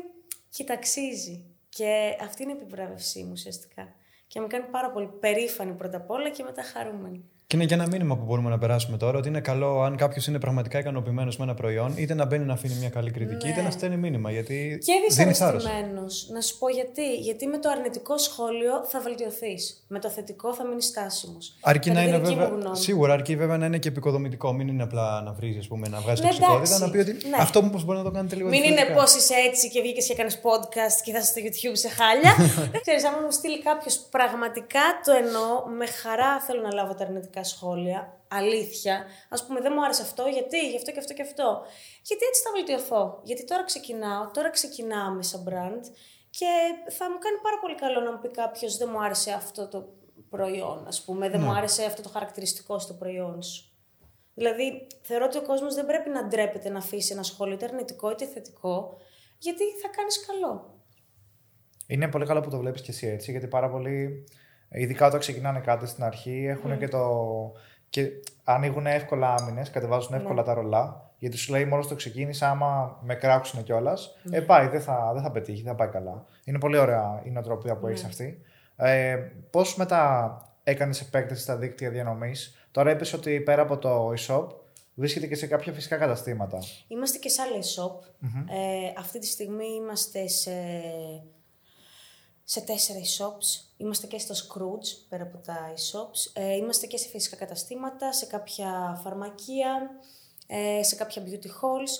κοιταξίζει. Και αυτή είναι η επιβράβευσή μου ουσιαστικά. Και με κάνει πάρα πολύ περήφανη πρώτα απ' όλα και μετά χαρούμενη. Και είναι και ένα μήνυμα που μπορούμε να περάσουμε τώρα ότι είναι καλό αν κάποιος είναι πραγματικά ικανοποιημένος με ένα προϊόν, είτε να μπαίνει να αφήνει μια καλή κριτική, Ναι. είτε να στέλνει μήνυμα. Γιατί Και δίνει θάρρος. δυσαρεστημένο. Να σου πω γιατί. Γιατί με το αρνητικό σχόλιο θα βελτιωθείς. Με το θετικό θα μείνεις στάσιμος. Αρκεί να είναι Μου βέβαια. γνώμη. Σίγουρα, αρκεί βέβαια να είναι και επικοδομητικό. Μην είναι απλά να βρει, πούμε, να βγάζεις Ναι, τοξικότητα. εντάξει. Να πει ότι Ναι. αυτό μου μπορεί να το κάνετε λίγο Μην είναι διαφορετικά. πώ είσαι έτσι και βγήκες και έκανες podcast και θα είσαι στο YouTube σε χάλια. Δεν ξέρεις, άμα μου στείλει κάποιος πραγματικά το εννοώ, με χαρά θέλω να λάβω τα αρνητικά σχόλια. Αλήθεια. Α πούμε, δεν μου άρεσε αυτό, γιατί, γι' αυτό και αυτό και αυτό. Γιατί έτσι θα βελτιωθώ; Γιατί τώρα ξεκινάω, τώρα ξεκινάμε σαν brand και θα μου κάνει πάρα πολύ καλό να μου πει κάποιος δεν μου άρεσε αυτό το προϊόν, ας πούμε, δεν μου άρεσε αυτό το χαρακτηριστικό στο προϊόν σου. Δηλαδή, θεωρώ ότι ο κόσμος δεν πρέπει να ντρέπεται να αφήσει ένα σχόλιο είτε αρνητικό είτε θετικό, γιατί θα κάνεις καλό. Είναι πολύ καλό που το βλέπεις και εσύ έτσι, γιατί πάρα πολλοί Ειδικά όταν ξεκινάνε κάτι στην αρχή, έχουν και το. και ανοίγουν εύκολα άμυνες, κατεβάζουν εύκολα τα ρολά. Γιατί σου λέει μόνος το ξεκίνησα, άμα με κράξουν κιόλας, ε, πάει, δεν θα, δεν θα πετύχει, δεν θα πάει καλά. Είναι πολύ ωραία η νοοτροπία που έχεις αυτή. Ε, Πώς μετά έκανες επέκταση στα δίκτυα διανομής, τώρα είπες ότι πέρα από το e-shop, βρίσκεται και σε κάποια φυσικά καταστήματα. Είμαστε και σε άλλα e-shop. Ε, αυτή τη στιγμή είμαστε σε, σε τέσσερα e-shops. Είμαστε και στο Scrooge, πέρα από τα e-shops. Ε, είμαστε και σε φυσικά καταστήματα, σε κάποια φαρμακεία, ε, σε κάποια beauty halls.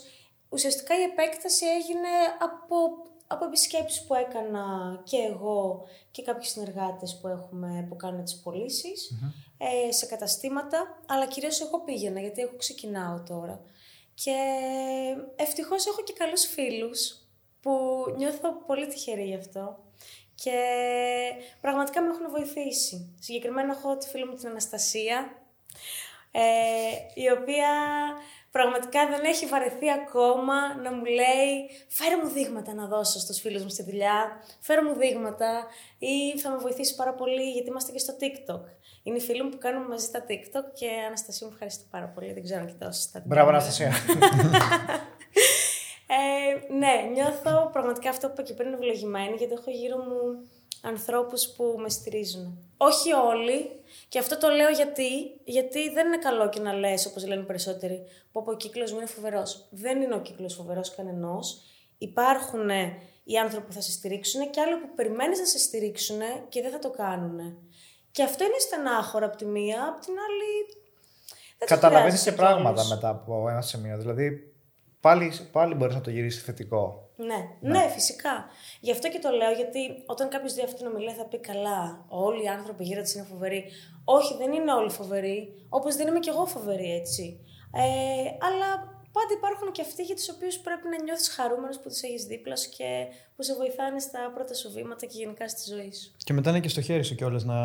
Ουσιαστικά η επέκταση έγινε από, από επισκέψεις που έκανα και εγώ και κάποιοι συνεργάτες που έχουμε που κάνουν τις πωλήσεις ε, σε καταστήματα, αλλά κυρίως εγώ πήγαινα γιατί εγώ ξεκινάω τώρα. Και ευτυχώς έχω και καλούς φίλους που νιώθω πολύ τυχερή γι' αυτό και πραγματικά με έχουν βοηθήσει. Συγκεκριμένα έχω τη φίλη μου την Αναστασία, ε, η οποία πραγματικά δεν έχει βαρεθεί ακόμα να μου λέει φέρε μου δείγματα να δώσω στους φίλους μου στη δουλειά, φέρε μου δείγματα ή θα με βοηθήσει πάρα πολύ γιατί είμαστε και στο TikTok. Είναι οι φίλοι μου που κάνουμε μαζί τα TikTok και Αναστασία μου ευχαριστώ πάρα πολύ. Δεν ξέρω αν κοιτώσεις τα Μπράβο, Αναστασία. ε, ναι, νιώθω πραγματικά αυτό που είπα και πριν ευλογημένη γιατί έχω γύρω μου ανθρώπους που με στηρίζουν. Όχι όλοι, και αυτό το λέω γιατί, γιατί δεν είναι καλό και να λες, όπως λένε οι περισσότεροι, που ο κύκλος μου είναι φοβερός. Δεν είναι ο κύκλος φοβερός κανενός. Υπάρχουν οι άνθρωποι που θα σε στηρίξουν και άλλοι που περιμένεις να σε στηρίξουν και δεν θα το κάνουν. Και αυτό είναι στενάχωρο από τη μία, από την άλλη. Καταλαβαίνεις και πράγματα μετά από ένα σημείο. Δηλαδή, πάλι, πάλι μπορείς να το γυρίσεις θετικό. Ναι, ναι, φυσικά. Γι' αυτό και το λέω, γιατί όταν κάποιος δει αυτή την ομιλία θα πει καλά, όλοι οι άνθρωποι γύρω της είναι φοβεροί. Όχι, δεν είναι όλοι φοβεροί, όπως δεν είμαι κι εγώ φοβερή, έτσι. Ε, αλλά πάντα υπάρχουν και αυτοί για τους οποίους πρέπει να νιώθεις χαρούμενος που τους έχεις δίπλα σου και που σε βοηθάνε στα πρώτα σου βήματα και γενικά στη ζωή σου. Και μετά είναι και στο χέρι σου κιόλας να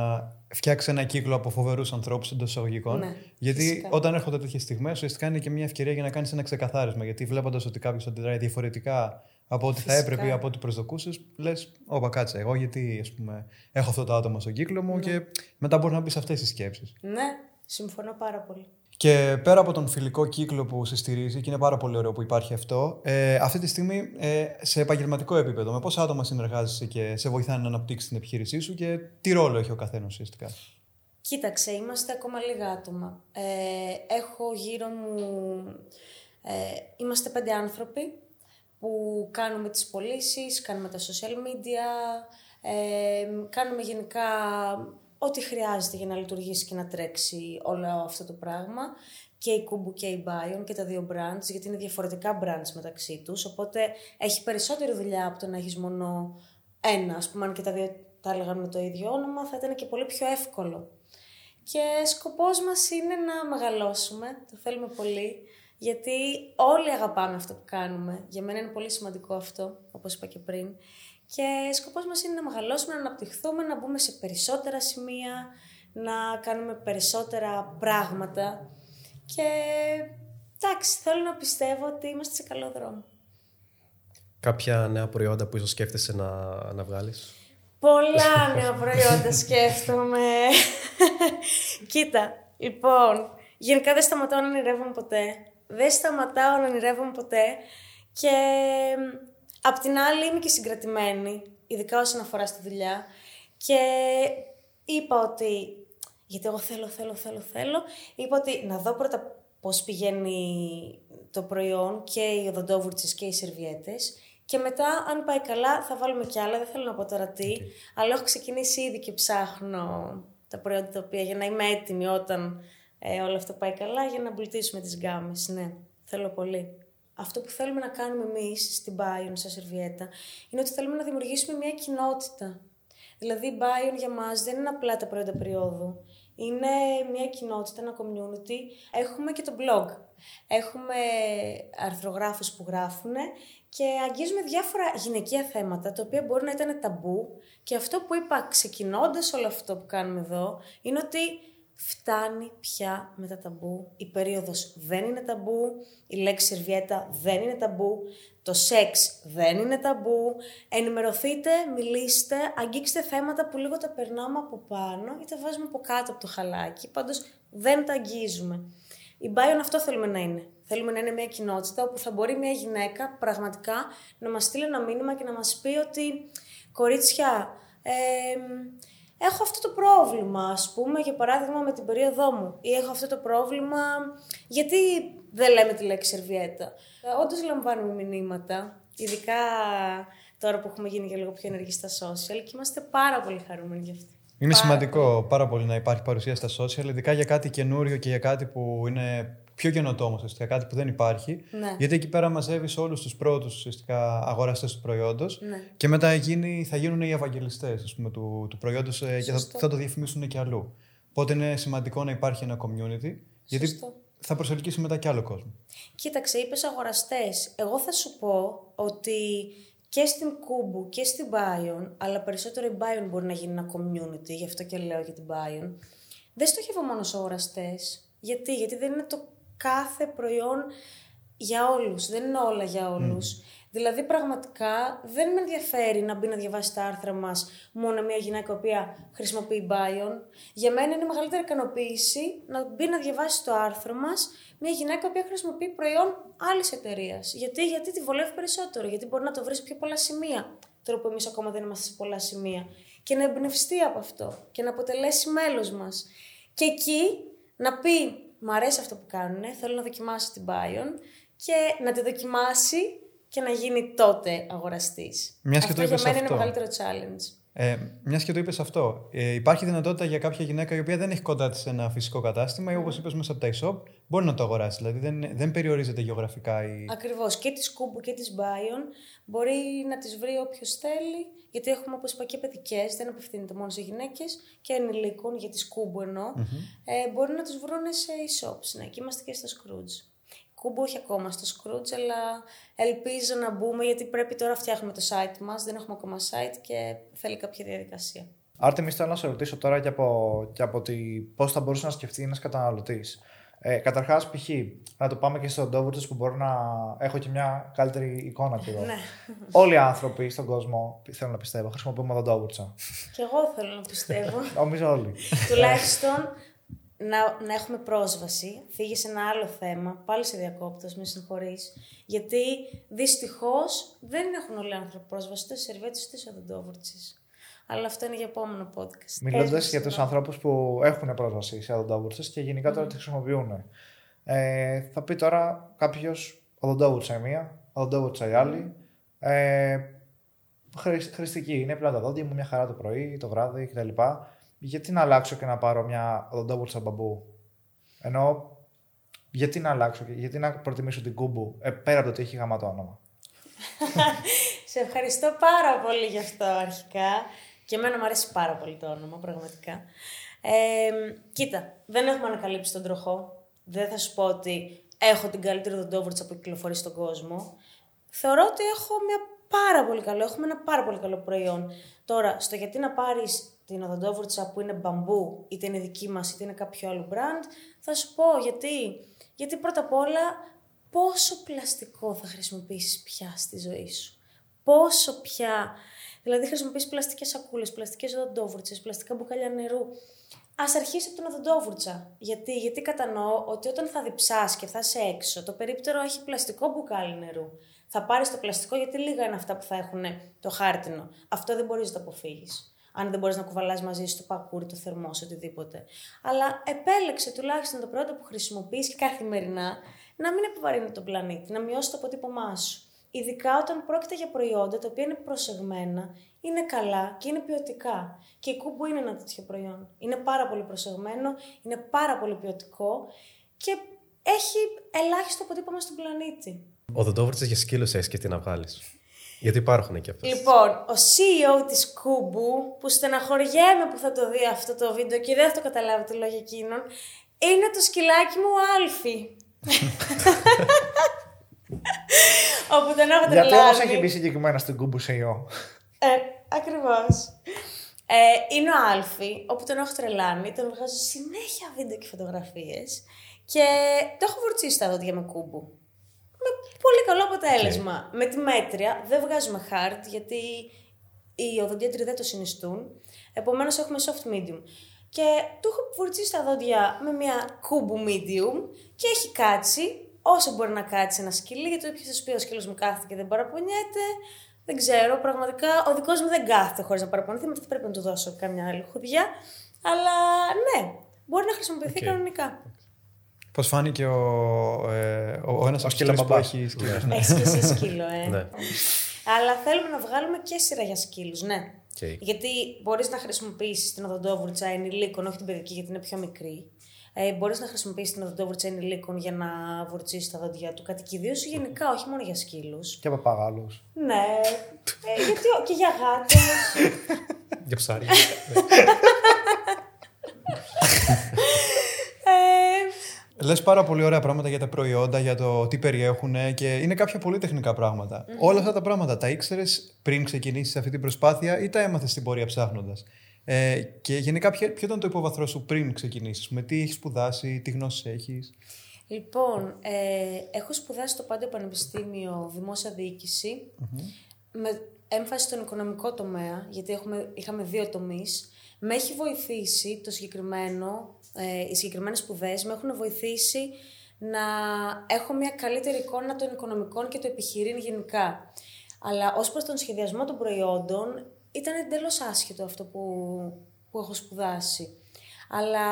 φτιάξεις ένα κύκλο από φοβερούς ανθρώπους εντός εισαγωγικών. Ναι, γιατί φυσικά. όταν έρχονται τέτοιες στιγμές, ουσιαστικά είναι και μια ευκαιρία για να κάνεις ένα ξεκαθάρισμα. Γιατί βλέποντας ότι κάποιος αντιδράει διαφορετικά από ό,τι θα Φυσικά. έπρεπε ή από ό,τι προσδοκούσες, λες: Όπα, κάτσε. Εγώ γιατί ας πούμε, έχω αυτό το άτομο στον κύκλο μου και μετά μπορείς να μπεις σε αυτές τις σκέψεις. Ναι, συμφωνώ πάρα πολύ. Και πέρα από τον φιλικό κύκλο που σε στηρίζει, και είναι πάρα πολύ ωραίο που υπάρχει αυτό, ε, αυτή τη στιγμή ε, σε επαγγελματικό επίπεδο, με πόσα άτομα συνεργάζεσαι και σε βοηθάνε να αναπτύξεις την επιχείρησή σου και τι ρόλο έχει ο καθένας ουσιαστικά; Κοίταξε, είμαστε ακόμα λίγα άτομα. Ε, έχω γύρω μου... Ε, είμαστε πέντε άνθρωποι που κάνουμε τις πωλήσεις, κάνουμε τα social media, ε, κάνουμε γενικά ό,τι χρειάζεται για να λειτουργήσει και να τρέξει όλο αυτό το πράγμα. Και η Kubu και η Bion και τα δύο brands, γιατί είναι διαφορετικά brands μεταξύ τους, οπότε έχει περισσότερη δουλειά από το να έχεις μόνο ένα. Ας πούμε, αν και τα δύο τα έλεγαν με το ίδιο όνομα, θα ήταν και πολύ πιο εύκολο. Και σκοπός μας είναι να μεγαλώσουμε, το θέλουμε πολύ, γιατί όλοι αγαπάμε αυτό που κάνουμε. Για μένα είναι πολύ σημαντικό αυτό, όπως είπα και πριν. Και σκοπός μας είναι να μεγαλώσουμε, να αναπτυχθούμε, να μπούμε σε περισσότερα σημεία, να κάνουμε περισσότερα πράγματα. Και εντάξει, θέλω να πιστεύω ότι είμαστε σε καλό δρόμο. Κάποια νέα προϊόντα που ίσως σκέφτεσαι να, να βγάλεις; Πολλά νέα προϊόντα σκέφτομαι. Κοίτα, λοιπόν, γενικά δεν σταματάω να ονειρεύομαι ποτέ. Δεν σταματάω να ονειρεύομαι ποτέ. Και απ' την άλλη είμαι και συγκρατημένη, ειδικά όσον αφορά στη δουλειά. Και είπα ότι, γιατί εγώ θέλω, θέλω, θέλω, θέλω, είπα ότι να δω πρώτα πώς πηγαίνει το προϊόν και οι οδοντόβουρτσες και οι σερβιέτες και μετά, αν πάει καλά, θα βάλουμε κι άλλα. Δεν θέλω να πω τώρα τι, αλλά έχω ξεκινήσει ήδη και ψάχνω τα προϊόντα τα οποία για να είμαι έτοιμη όταν ε, όλο αυτό πάει καλά για να εμπλουτίσουμε τις γκάμες. Ναι, θέλω πολύ. Αυτό που θέλουμε να κάνουμε εμείς στην Bion, στα Σερβιέτα, είναι ότι θέλουμε να δημιουργήσουμε μια κοινότητα. Δηλαδή, η Bion για μας δεν είναι απλά τα προϊόντα περίοδου. Είναι μια κοινότητα, ένα community. Έχουμε και το blog. Έχουμε αρθρογράφους που γράφουν και αγγίζουμε διάφορα γυναικεία θέματα, τα οποία μπορεί να ήταν ταμπού. Και αυτό που είπα ξεκινώντας όλο αυτό που κάνουμε εδώ, είναι ότι φτάνει πια με τα ταμπού. Η περίοδος δεν είναι ταμπού, η λέξη σερβιέτα δεν είναι ταμπού, το σεξ δεν είναι ταμπού. Ενημερωθείτε, μιλήστε, αγγίξτε θέματα που λίγο τα περνάμε από πάνω ή τα βάζουμε από κάτω από το χαλάκι. Πάντως δεν τα αγγίζουμε. Η Bion αυτό θέλουμε να είναι. Θέλουμε να είναι μια κοινότητα όπου θα μπορεί μια γυναίκα πραγματικά να μας στείλει ένα μήνυμα και να μας πει ότι κορίτσια, ε, έχω αυτό το πρόβλημα, ας πούμε, για παράδειγμα με την περίοδό μου. Ή έχω αυτό το πρόβλημα, γιατί δεν λέμε τη λέξη σερβιέτα. Ε, όντως λαμβάνουμε μηνύματα, ειδικά τώρα που έχουμε γίνει και λίγο πιο ενεργοί στα social και είμαστε πάρα πολύ χαρούμενοι γι' αυτό. Είναι σημαντικό πάρα πολύ να υπάρχει παρουσία στα social, ειδικά για κάτι καινούριο και για κάτι που είναι πιο καινοτόμος ουσιαστικά, κάτι που δεν υπάρχει. Ναι. Γιατί εκεί πέρα μαζεύεις όλους τους πρώτους αγοραστές του προϊόντος Ναι. και μετά γίνει, θα γίνουν οι ευαγγελιστές του, του προϊόντος και θα, Σωστό. θα το διαφημίσουν και αλλού. Οπότε είναι σημαντικό να υπάρχει ένα community, γιατί Σωστό. θα προσελκύσει μετά και άλλο κόσμο. Κοίταξε, είπες αγοραστές. Εγώ θα σου πω ότι και στην Κούμπου και στην Bion, αλλά περισσότερο η Bion μπορεί να γίνει ένα community, γι' αυτό και λέω για την Bion, δεν στοχεύω μόνο στους αγοραστές. Γιατί, γιατί δεν είναι το κάθε προϊόν για όλους, δεν είναι όλα για όλους. Δηλαδή πραγματικά δεν με ενδιαφέρει να μπει να διαβάσει τα άρθρα μας μόνο μια γυναίκα η οποία χρησιμοποιεί Bion. Για μένα είναι μεγαλύτερη ικανοποίηση να μπει να διαβάσει το άρθρο μας μια γυναίκα η οποία χρησιμοποιεί προϊόν άλλης εταιρείας. Γιατί, γιατί τη βολεύει περισσότερο, γιατί μπορεί να το βρει σε πιο πολλά σημεία. Τώρα που εμείς ακόμα δεν είμαστε σε πολλά σημεία. Και να εμπνευστεί από αυτό και να αποτελέσει μέλος μας. Και εκεί να πει Μ' αρέσει αυτό που κάνουν, θέλω να δοκιμάσω την Bion και να τη δοκιμάσει και να γίνει τότε αγοραστής. Μιας και αυτό το για είπες μένα είναι αυτό. μεγαλύτερο challenge. Ε, Μιας και το είπες αυτό, ε, υπάρχει δυνατότητα για κάποια γυναίκα η οποία δεν έχει κοντά της ένα φυσικό κατάστημα ή όπως είπες μέσα από τα e-shop, μπορεί να το αγοράσει. Δηλαδή δεν, δεν περιορίζεται γεωγραφικά η. Ακριβώς. Και της Κούμπου και της Bion μπορεί να τις βρει όποιος θέλει, γιατί έχουμε όπως είπα και παιδικές, δεν απευθύνεται μόνο σε γυναίκες και ενηλίκων, για της Κούμπου εννοώ, ε, μπορεί να τους βρουν σε e-shops. Ναι, και είμαστε και στο Scrooge. Κούμπου όχι ακόμα στο Scrooge, αλλά ελπίζω να μπούμε, γιατί πρέπει τώρα φτιάχνουμε το site μας, δεν έχουμε ακόμα site και θέλει κάποια διαδικασία. Άρτεμι, θέλω να σε ρωτήσω τώρα και από, και από τη, πώς θα μπορούσε να σκεφτεί ένας καταναλωτής. Ε, Καταρχάς, π.χ. να το πάμε και στον Ντόβουρτο που μπορώ να έχω και μια καλύτερη εικόνα του. Ναι. Όλοι οι άνθρωποι στον κόσμο, θέλω να πιστεύω, χρησιμοποιούμε τον Ντόβουρτσα. Και εγώ θέλω να πιστεύω. Νομίζω όλοι. Τουλάχιστον να, να έχουμε πρόσβαση. Φύγει σε ένα άλλο θέμα. Πάλι σε διακόπτω, με συγχωρείς. Γιατί δυστυχώς δεν έχουν όλοι οι άνθρωποι πρόσβαση είτε σε σερβέτε είτε σε οδοντόβουρτσε. Αλλά αυτό είναι για επόμενο podcast. Μιλώντας Πες μου, για τους συγγνώμη. ανθρώπους που έχουν πρόσβαση σε οδοντόβουρτσε και γενικά τώρα τις χρησιμοποιούν. Ε, θα πει τώρα κάποιος οδοντόβουρτσα η μία, οδοντόβουρτσα η άλλη. Ε, χρησ- χρηστική είναι πλέον τα δόντια μου, μια χαρά το πρωί, το βράδυ κτλ. Γιατί να αλλάξω και να πάρω μια οδοντόβουρτσα μπαμπού; Ενώ γιατί να αλλάξω και γιατί να προτιμήσω την κούμπου ε, πέρα από το ότι έχει γαμάτο όνομα; Σε ευχαριστώ πάρα πολύ γι' αυτό αρχικά. Και εμένα μου αρέσει πάρα πολύ το όνομα, πραγματικά. Ε, κοίτα, δεν έχουμε ανακαλύψει τον τροχό. Δεν θα σου πω ότι έχω την καλύτερη οδοντόβουρτσα που κυκλοφορεί στον κόσμο. Θεωρώ ότι έχω μια πάρα πολύ καλό, έχουμε ένα πάρα πολύ καλό προϊόν. Τώρα, στο γιατί να πάρεις την οδοντόβουρτσα που είναι μπαμπού, είτε είναι δική μας, είτε είναι κάποιο άλλο brand, θα σου πω γιατί. Γιατί πρώτα απ' όλα, πόσο πλαστικό θα χρησιμοποιήσεις πια στη ζωή σου. Πόσο πια. Δηλαδή, χρησιμοποιείς πλαστικές σακούλες, πλαστικές οδοντόβουρτσες, πλαστικά μπουκάλια νερού. Α αρχίσει από την οδοντόβουρτσα. Γιατί, γιατί κατανοώ ότι όταν θα διψάσει και θα είσαι έξω, το περίπτερο έχει πλαστικό μπουκάλι νερού. Θα πάρεις το πλαστικό γιατί λίγα είναι αυτά που θα έχουν το χάρτινο. Αυτό δεν μπορείς να το αποφύγεις. Αν δεν μπορείς να κουβαλάς μαζί σου το πακούρι, το θερμό, σου, οτιδήποτε. Αλλά επέλεξε τουλάχιστον το προϊόντα που χρησιμοποιείς καθημερινά να μην επιβαρύνει τον πλανήτη, να μειώσει το αποτύπωμά σου. Ειδικά όταν πρόκειται για προϊόντα τα οποία είναι προσεγμένα, είναι καλά και είναι ποιοτικά. Και η κούμπου είναι ένα τέτοιο προϊόν. Είναι πάρα πολύ προσεγμένο, είναι πάρα πολύ ποιοτικό και έχει ελάχιστο αποτύπωμα στον πλανήτη. Οδοντόβουρτσε για σκύλου έχει και τι να βγάλεις. Γιατί υπάρχουν και αυτές. Λοιπόν, ο CEO της Κούμπου, που στεναχωριέμαι που θα το δει αυτό το βίντεο και δεν θα το καταλάβει το λόγιο εκείνον, είναι το σκυλάκι μου ο Άλφη. Όπου τον έχω Γιατί όμω τρελάνει. έχει μπει συγκεκριμένα στην κούμπου CEO. Ε, ακριβώς. Ε, είναι ο Άλφη, όπου τον έχω τρελάνει, τον βγάζω συνέχεια βίντεο και φωτογραφίες και το έχω βουρτσίσει τα δόντια με κούμπου. Με πολύ καλό αποτέλεσμα. Με τη μέτρια δεν βγάζουμε hard γιατί οι οδοντίατροι δεν το συνιστούν. Επομένως έχουμε soft medium. Και του έχω βουρτσίσει τα δόντια με μια κούμπου medium και έχει κάτσει όσο μπορεί να κάτσει ένα σκυλί, γιατί όποιος θα σου πει ο σκύλος μου κάθεται και δεν παραπονιέται. Δεν ξέρω, πραγματικά ο δικός μου δεν κάθεται χωρίς να παραπονηθεί. Με πρέπει να του δώσω καμιά άλλη χουδιά. Αλλά ναι, μπορεί να χρησιμοποιηθεί Okay. κανονικά. Πώς φάνηκε ο, ε, ο, ο ένας από σκύλο που μπαμπάς. έχει σκύλους, ναι. Έχει και εσύ σκύλο, ε. Ναι. Αλλά θέλουμε να βγάλουμε και σειρά για σκύλους, ναι. Okay. Γιατί μπορείς να χρησιμοποιήσεις την οδοντόβουρτσα ενηλίκων, όχι την παιδική γιατί είναι πιο μικρή. Ε, μπορείς να χρησιμοποιήσεις την οδοντόβουρτσα ενηλίκων για να βουρτσίσεις τα δόντια του κατοικιδίους σου γενικά, όχι μόνο για σκύλους. Και παπαγάλου. Ναι. Ε, γιατί ο- και για γάτες. Για ψάρια. ε, Λες πάρα πολύ ωραία πράγματα για τα προϊόντα, για το τι περιέχουν και είναι κάποια πολύ τεχνικά πράγματα. Όλα αυτά τα πράγματα τα ήξερες πριν ξεκινήσεις αυτή την προσπάθεια ή τα έμαθες στην πορεία ψάχνοντας; Ε, και γενικά, ποιο, ποιο ήταν το υπόβαθρό σου πριν ξεκινήσεις, με τι έχεις σπουδάσει, τι γνώσεις έχεις; Λοιπόν, ε, έχω σπουδάσει στο Πάντιο Πανεπιστήμιο Δημόσια Διοίκηση, με έμφαση στον οικονομικό τομέα, γιατί έχουμε, είχαμε δύο τομείς. Με έχει βοηθήσει το συγκεκριμένο, ε, οι συγκεκριμένες σπουδές, με έχουν βοηθήσει να έχω μια καλύτερη εικόνα των οικονομικών και του επιχειρήν γενικά. Αλλά ως προς τον σχεδιασμό των προϊόντων ήταν εντελώς άσχετο αυτό που, που έχω σπουδάσει. Αλλά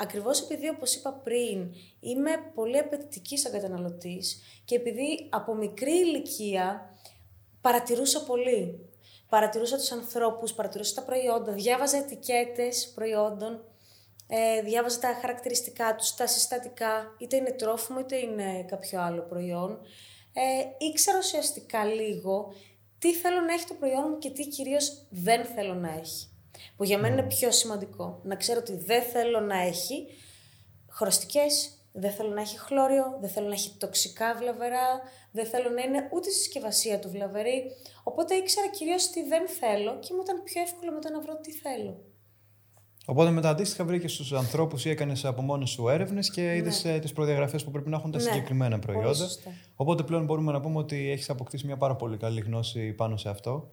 ακριβώς επειδή, όπως είπα πριν, είμαι πολύ απαιτητική σαν καταναλωτής και επειδή από μικρή ηλικία παρατηρούσα πολύ. Παρατηρούσα τους ανθρώπους, παρατηρούσα τα προϊόντα, διάβαζα ετικέτες προϊόντων, ε, διάβαζα τα χαρακτηριστικά τους, τα συστατικά, είτε είναι τρόφιμο είτε είναι κάποιο άλλο προϊόν. Ε, ήξερα ουσιαστικά λίγο τι θέλω να έχει το προϊόν μου και τι κυρίως δεν θέλω να έχει. Που για μένα είναι πιο σημαντικό. Να ξέρω ότι δεν θέλω να έχει χρωστικές, δεν θέλω να έχει χλώριο, δεν θέλω να έχει τοξικά βλαβερά, δεν θέλω να είναι ούτε στη συσκευασία του βλαβερή. Οπότε ήξερα κυρίως τι δεν θέλω και μου ήταν πιο εύκολο μετά να βρω τι θέλω. Οπότε μετά αντίστοιχα βρήκε του ανθρώπους ή έκανες από μόνε σου έρευνες και είδες Ναι. τις προδιαγραφές που πρέπει να έχουν τα Ναι, συγκεκριμένα πολύ προϊόντα. σωστά. Οπότε πλέον μπορούμε να πούμε ότι έχεις αποκτήσει μια πάρα πολύ καλή γνώση πάνω σε αυτό.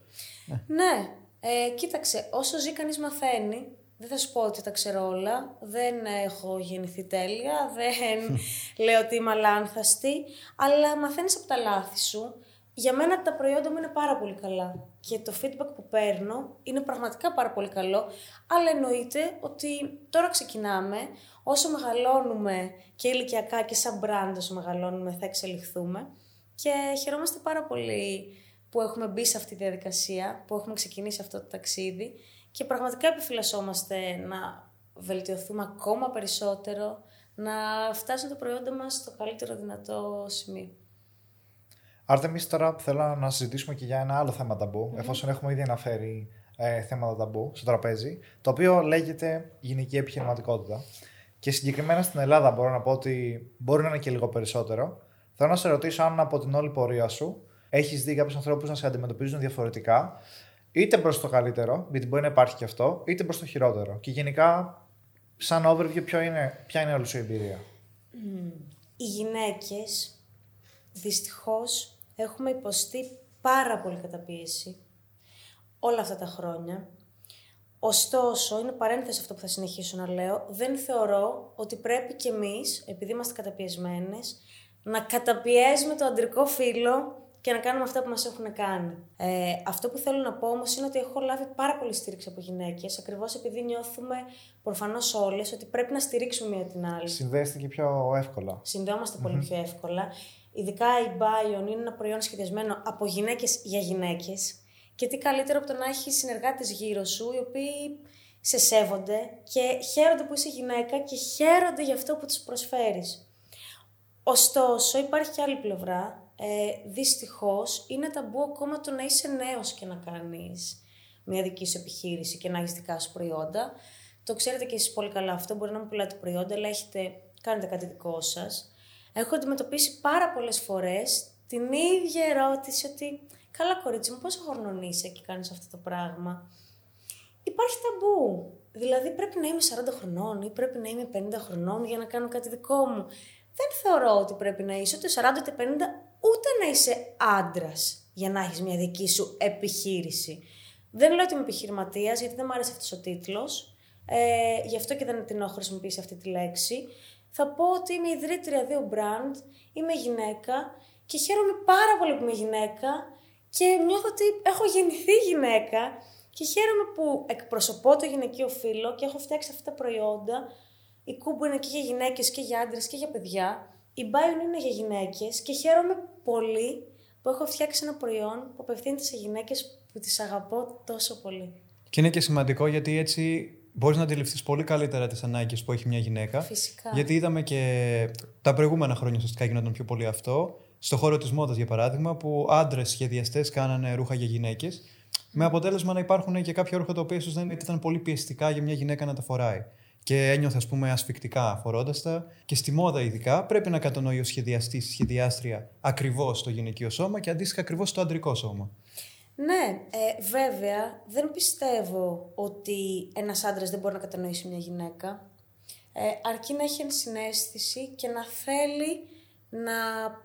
Ναι, ε, κοίταξε, όσο ζει κανείς μαθαίνει, δεν θα σου πω ότι τα ξέρω όλα, δεν έχω γεννηθεί τέλεια, δεν λέω ότι είμαι αλάνθαστη, αλλά μαθαίνεις από τα λάθη σου. Για μένα τα προϊόντα μου είναι πάρα πολύ καλά και το feedback που παίρνω είναι πραγματικά πάρα πολύ καλό, αλλά εννοείται ότι τώρα ξεκινάμε, όσο μεγαλώνουμε και ηλικιακά και σαν brand όσο μεγαλώνουμε θα εξελιχθούμε και χαιρόμαστε πάρα πολύ που έχουμε μπει σε αυτή τη διαδικασία, που έχουμε ξεκινήσει αυτό το ταξίδι και πραγματικά επιφυλασσόμαστε να βελτιωθούμε ακόμα περισσότερο, να φτάσουν τα προϊόντα μας στο καλύτερο δυνατό σημείο. Άρτεμις, τώρα θέλω να συζητήσουμε και για ένα άλλο θέμα ταμπού, εφόσον έχουμε ήδη αναφέρει ε, θέματα ταμπού στο τραπέζι, το οποίο λέγεται γυναική επιχειρηματικότητα. Και συγκεκριμένα στην Ελλάδα μπορώ να πω ότι μπορεί να είναι και λίγο περισσότερο. Θέλω να σε ρωτήσω αν από την όλη πορεία σου έχεις δει κάποιους ανθρώπους να σε αντιμετωπίζουν διαφορετικά, είτε προς το καλύτερο, γιατί μπορεί να υπάρχει και αυτό, είτε προς το χειρότερο. Και γενικά, σαν overview, ποιο είναι, ποια είναι όλη σου η εμπειρία; Οι γυναίκες, δυστυχώς, έχουμε υποστεί πάρα πολύ καταπίεση όλα αυτά τα χρόνια. Ωστόσο, είναι παρένθεση αυτό που θα συνεχίσω να λέω, δεν θεωρώ ότι πρέπει κι εμείς, επειδή είμαστε καταπιεσμένες, να καταπιέζουμε το αντρικό φύλλο και να κάνουμε αυτά που μας έχουν κάνει. Ε, αυτό που θέλω να πω όμως είναι ότι έχω λάβει πάρα πολύ στήριξη από γυναίκες, ακριβώς επειδή νιώθουμε προφανώς όλες ότι πρέπει να στηρίξουμε μία την άλλη Συνδέεστε και πιο εύκολα. συνδεόμαστε πολύ πιο εύκολα. Ειδικά η Bion είναι ένα προϊόν σχεδιασμένο από γυναίκες για γυναίκες. Και τι καλύτερο από το να έχει συνεργάτες γύρω σου, οι οποίοι σε σέβονται και χαίρονται που είσαι γυναίκα και χαίρονται για αυτό που τους προσφέρεις. Ωστόσο, υπάρχει και άλλη πλευρά. Ε, δυστυχώς, είναι ταμπού ακόμα το να είσαι νέος και να κάνεις μια δική σου επιχείρηση και να έχεις δικά σου προϊόντα. Το ξέρετε και εσείς πολύ καλά αυτό, μπορεί να μην πουλάτε προϊόντα, αλλά έχετε, κάνετε κάτι δικό σας. Έχω αντιμετωπίσει πάρα πολλές φορές την ίδια ερώτηση ότι «Καλά κορίτσι μου, πόσο χρονών είσαι και κάνεις αυτό το πράγμα» υπάρχει ταμπού. Δηλαδή πρέπει να είμαι 40 χρονών ή πρέπει να είμαι 50 χρονών για να κάνω κάτι δικό μου. Δεν θεωρώ ότι πρέπει να είσαι ούτε 40 ούτε 50, ούτε να είσαι άντρας για να έχεις μια δική σου επιχείρηση. Δεν λέω ότι είμαι επιχειρηματίας, γιατί δεν μου άρεσε αυτός ο τίτλος. Ε, γι' αυτό και δεν την έχω χρησιμοποιήσει αυτή τη λέξη. Θα πω ότι είμαι ιδρύτρια δύο brand, είμαι γυναίκα και χαίρομαι πάρα πολύ που είμαι γυναίκα και νιώθω ότι έχω γεννηθεί γυναίκα και χαίρομαι που εκπροσωπώ το γυναικείο φύλλο και έχω φτιάξει αυτά τα προϊόντα. Η κούμπου είναι και για γυναίκες και για άντρες και για παιδιά. Η Bion είναι για γυναίκες και χαίρομαι πολύ που έχω φτιάξει ένα προϊόν που απευθύνεται σε γυναίκες που τις αγαπώ τόσο πολύ. Και είναι και σημαντικό γιατί έτσι μπορείς να αντιληφθείς πολύ καλύτερα τις ανάγκες που έχει μια γυναίκα. Φυσικά. Γιατί είδαμε και τα προηγούμενα χρόνια ουσιαστικά γινόταν πιο πολύ αυτό. Στο χώρο της μόδας, για παράδειγμα, που άντρες σχεδιαστές κάνανε ρούχα για γυναίκες. Με αποτέλεσμα να υπάρχουν και κάποια ρούχα τα οποία ίσως δεν ήταν πολύ πιεστικά για μια γυναίκα να τα φοράει. Και ένιωθε, ας πούμε, ασφικτικά φορώντας τα. Και στη μόδα, ειδικά, πρέπει να κατανοεί ο σχεδιαστής, η σχεδιάστρια ακριβώς το γυναικείο σώμα και αντίστοιχα ακριβώς το αντρικό σώμα. Ναι, ε, βέβαια, δεν πιστεύω ότι ένας άντρας δεν μπορεί να κατανοήσει μια γυναίκα. Ε, αρκεί να έχει ενσυναίσθηση και να θέλει να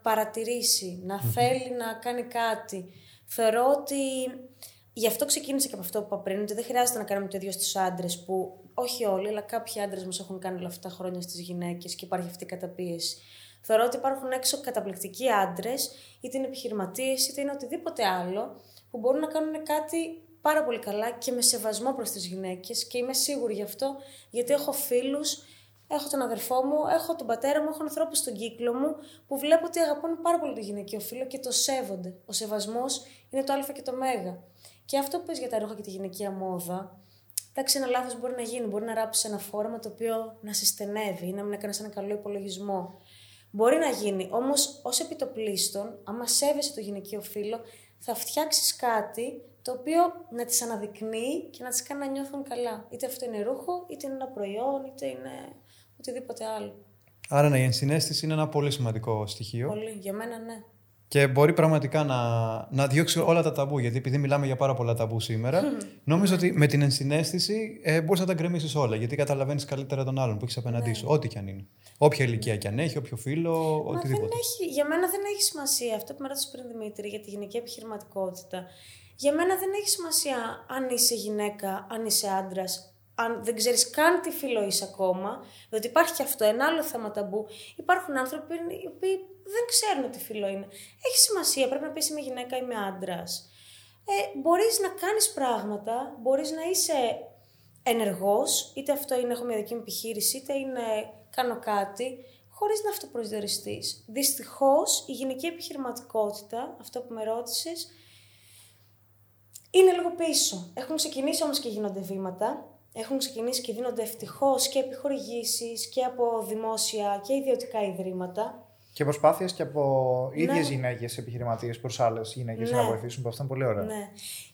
παρατηρήσει, να θέλει να κάνει κάτι. Θεωρώ ότι γι' αυτό ξεκίνησε και από αυτό που είπα πριν, ότι δεν χρειάζεται να κάνουμε το ίδιο στους άντρες που όχι όλοι, αλλά κάποιοι άντρες μας έχουν κάνει όλα αυτά τα χρόνια στις γυναίκες και υπάρχει αυτή η καταπίεση. Θεωρώ ότι υπάρχουν έξω καταπληκτικοί άντρες, είτε είναι επιχειρηματίες, είτε είναι οτιδήποτε άλλο, που μπορούν να κάνουν κάτι πάρα πολύ καλά και με σεβασμό προς τις γυναίκες και είμαι σίγουρη γι' αυτό γιατί έχω φίλους, έχω τον αδερφό μου, έχω τον πατέρα μου, έχω ανθρώπους στον κύκλο μου που βλέπω ότι αγαπούν πάρα πολύ το γυναικείο φίλο και το σέβονται. Ο σεβασμός είναι το α και το μέγα. Και αυτό που πες για τα ρούχα και τη γυναικεία μόδα, εντάξει, ένα λάθος μπορεί να γίνει. Μπορεί να ράψεις ένα φόρμα το οποίο να σε στενεύει ή να μην έκανες ένα καλό υπολογισμό. Μπορεί να γίνει. Όμως, ως επιτοπλίστων, άμα σέβεσαι το γυναικείο φύλλο, θα φτιάξεις κάτι το οποίο να τις αναδεικνύει και να τις κάνει να νιώθουν καλά. Είτε αυτό είναι ρούχο, είτε είναι ένα προϊόν, είτε είναι οτιδήποτε άλλο. Άρα, ναι, η ενσυναίσθηση είναι ένα πολύ σημαντικό στοιχείο. Πολύ, για μένα ναι. Και μπορεί πραγματικά να, να διώξει όλα τα ταμπού. Γιατί επειδή μιλάμε για πάρα πολλά ταμπού σήμερα, νομίζω ότι με την ενσυναίσθηση ε, μπορείς να τα γκρεμίσεις όλα. Γιατί καταλαβαίνεις καλύτερα τον άλλον που έχεις απέναντί σου, ό,τι και αν είναι. Όποια ηλικία και αν έχει, όποιο φίλο, Μα οτιδήποτε. Δεν έχει, για μένα δεν έχει σημασία αυτό που με ρώτησε πριν Δημήτρη για τη γυναική επιχειρηματικότητα. Για μένα δεν έχει σημασία αν είσαι γυναίκα, αν είσαι άντρας, αν δεν ξέρεις καν τι φίλο είσαι ακόμα. Διότι υπάρχει και αυτό, ένα άλλο θέμα ταμπού. Υπάρχουν άνθρωποι οι οποίοι δεν ξέρουν τι φίλο είναι. Έχει σημασία, πρέπει να πεις είμαι γυναίκα, είμαι άντρας. Ε, μπορείς να κάνεις πράγματα, μπορείς να είσαι ενεργός, είτε αυτό είναι έχω μια δική μου επιχείρηση, είτε είναι κάνω κάτι, χωρίς να αυτοπροσδιοριστείς. Δυστυχώς η γυναική επιχειρηματικότητα, αυτό που με ρώτησες, είναι λίγο πίσω. Έχουν ξεκινήσει όμως και γίνονται βήματα. Έχουν ξεκινήσει και δίνονται ευτυχώς και επιχορηγήσεις και από δημόσια και ιδιωτικά ιδρύματα. Και προσπάθειες και από ίδιες Ναι. γυναίκες επιχειρηματίες προς άλλες γυναίκες Ναι. να βοηθήσουν. που Αυτό είναι πολύ ωραίο. Ναι.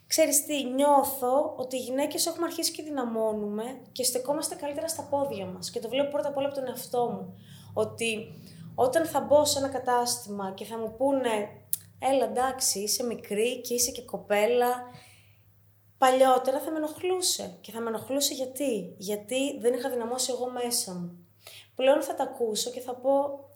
Ξέρεις τι, νιώθω ότι οι γυναίκες έχουμε αρχίσει και δυναμώνουμε και στεκόμαστε καλύτερα στα πόδια μας. Και το βλέπω πρώτα απ' όλα από τον εαυτό μου. Ότι όταν θα μπω σε ένα κατάστημα και θα μου πούνε «Έλα εντάξει, είσαι μικρή και είσαι και κοπέλα», παλιότερα θα με ενοχλούσε. Και θα με ενοχλούσε γιατί; Γιατί δεν είχα δυναμώσει εγώ μέσα μου. Πλέον θα τα ακούσω και θα πω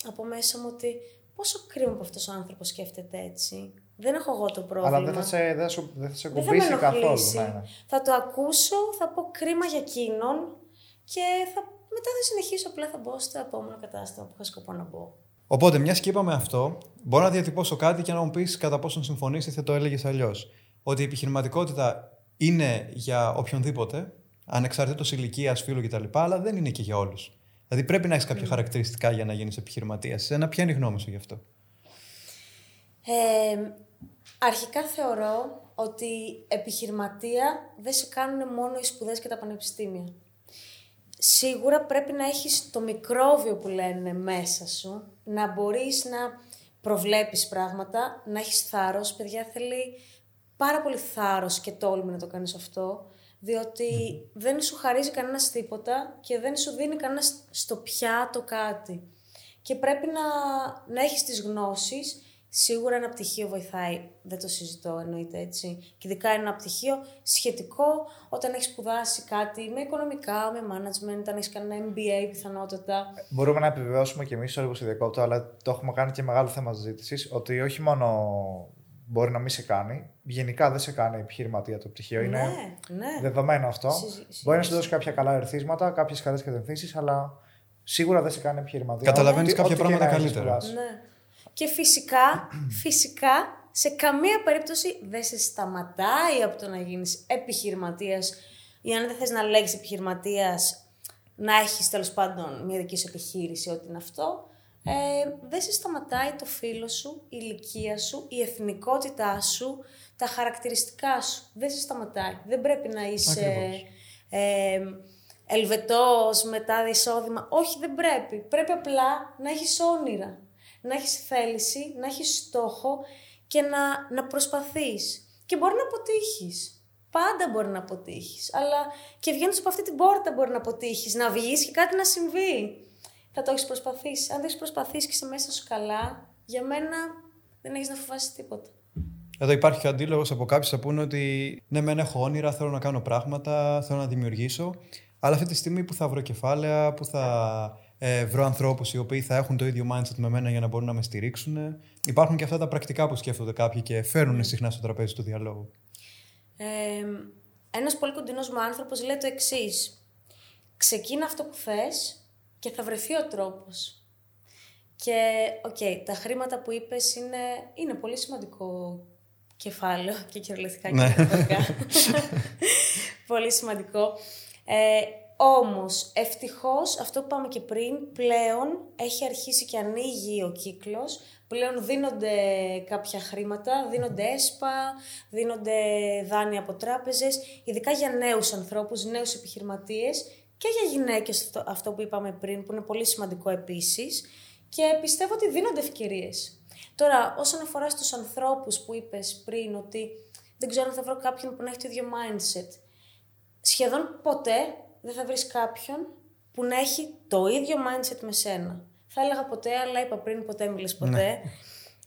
από μέσα μου ότι πόσο κρίμα που αυτός ο άνθρωπος σκέφτεται έτσι. Δεν έχω εγώ το πρόβλημα. Αλλά δεν θα σε, δεν σου, δεν θα σε Δεν θα με κουμπίσει καθόλου. ενοχλήσει. Ναι, ναι. Θα το ακούσω, θα πω κρίμα για εκείνον και θα, μετά θα συνεχίσω απλά θα μπω στο επόμενο κατάστημα που είχα σκοπό να μπω. Οπότε, μιας και είπαμε αυτό, μπορώ να διατυπώσω κάτι και να μου πεις κατά πόσον συμφωνείς ή θα το έλεγες αλλιώς. Ότι η επιχειρηματικότητα είναι για οποιονδήποτε, ανεξαρτήτως ηλικίας, φίλου κτλ., αλλά δεν είναι και για όλους. Δηλαδή πρέπει να έχεις κάποια χαρακτηριστικά για να γίνεις επιχειρηματίας. Εσένα, ποια είναι η γνώμη σου γι' αυτό; Ε, αρχικά θεωρώ ότι επιχειρηματία δεν σε κάνουν μόνο οι σπουδές και τα πανεπιστήμια. Σίγουρα πρέπει να έχεις το μικρόβιο που λένε μέσα σου, να μπορείς να προβλέπεις πράγματα, να έχεις θάρρος. Παιδιά θέλει πάρα πολύ θάρρος και τόλμη να το κάνεις αυτό, διότι δεν σου χαρίζει κανένας τίποτα και δεν σου δίνει κανένας στο πιάτο κάτι. Και πρέπει να, να έχεις τις γνώσεις, Σίγουρα ένα πτυχίο βοηθάει, δεν το συζητώ εννοείται έτσι. Και ειδικά ένα πτυχίο σχετικό όταν έχεις σπουδάσει κάτι με οικονομικά, με management, αν έχεις κάνει ένα MBA πιθανότατα. Μπορούμε να επιβεβαιώσουμε και εμείς, sorry που σε διακόπτω, αλλά το έχουμε κάνει και μεγάλο θέμα συζήτησης, ότι όχι μόνο μπορεί να μην σε κάνει, γενικά δεν σε κάνει επιχειρηματία το πτυχίο. Είναι Ναι, ναι. δεδομένο αυτό. Συζη- Μπορεί να σου δώσει κάποια καλά ερθίσματα, κάποιες καλές κατευθύνσεις, αλλά σίγουρα δεν σε κάνει επιχειρηματία. Καταλαβαίνεις Ό,τι- κάποια ό,τι και πράγματα να έχεις καλύτερα. σπουδάσει. Ναι. Και φυσικά, φυσικά, σε καμία περίπτωση δεν σε σταματάει από το να γίνεις επιχειρηματίας ή αν δεν θες να λέγεις επιχειρηματίας, να έχεις τέλος πάντων μια δική σου επιχείρηση, ό,τι είναι αυτό. Ε, δεν σε σταματάει το φίλο σου, η ηλικία σου, η εθνικότητά σου, τα χαρακτηριστικά σου. Δεν σε σταματάει. Δεν πρέπει να είσαι Ακριβώς. ε, Ελβετός μετά εισόδημα. Όχι, δεν πρέπει. Πρέπει απλά να έχεις όνειρα, να έχεις θέληση, να έχεις στόχο και να, να προσπαθείς. Και μπορεί να αποτύχεις. Πάντα μπορεί να αποτύχεις. Αλλά και βγαίνοντας από αυτή την πόρτα μπορεί να αποτύχεις, να βγεις και κάτι να συμβεί. Θα το έχεις προσπαθήσει. Αν δεν έχεις προσπαθήσει και είσαι μέσα σου καλά, για μένα δεν έχεις να φοβάσεις τίποτα. Εδώ υπάρχει και ο αντίλογος από κάποιους που πούνε ότι ναι, μεν έχω όνειρα, θέλω να κάνω πράγματα, θέλω να δημιουργήσω. Αλλά αυτή τη στιγμή που θα βρω κεφάλαια, που θα ε, βρω ανθρώπους οι οποίοι θα έχουν το ίδιο mindset με μένα για να μπορούν να με στηρίξουν. Υπάρχουν και αυτά τα πρακτικά που σκέφτονται κάποιοι και φέρνουν συχνά στο τραπέζι του διαλόγου. Ε, ένας πολύ κοντινός μου άνθρωπος λέει το εξής. Ξεκίνα αυτό που θες και θα βρεθεί ο τρόπος. Και, οκ, τα χρήματα που είπες είναι, είναι πολύ σημαντικό κεφάλαιο και κυριολεκτικά και Ναι. μεταφορικά. πολύ σημαντικό. Ε, όμως, ευτυχώς, αυτό που είπαμε και πριν, πλέον έχει αρχίσει και ανοίγει ο κύκλος. Πλέον δίνονται κάποια χρήματα, δίνονται έσπα, δίνονται δάνεια από τράπεζες, ειδικά για νέους ανθρώπους, νέους επιχειρηματίες και για γυναίκες, αυτό, αυτό που είπαμε πριν, που είναι πολύ σημαντικό επίσης. Και πιστεύω ότι δίνονται ευκαιρίες. Τώρα, όσον αφορά στους ανθρώπους που είπες πριν, ότι δεν ξέρω αν θα βρω κάποιον που να έχει το ίδιο mindset σχεδόν ποτέ δεν θα βρεις κάποιον που να έχει το ίδιο mindset με σένα. Θα έλεγα ποτέ, αλλά είπα πριν ποτέ μιλες ποτέ.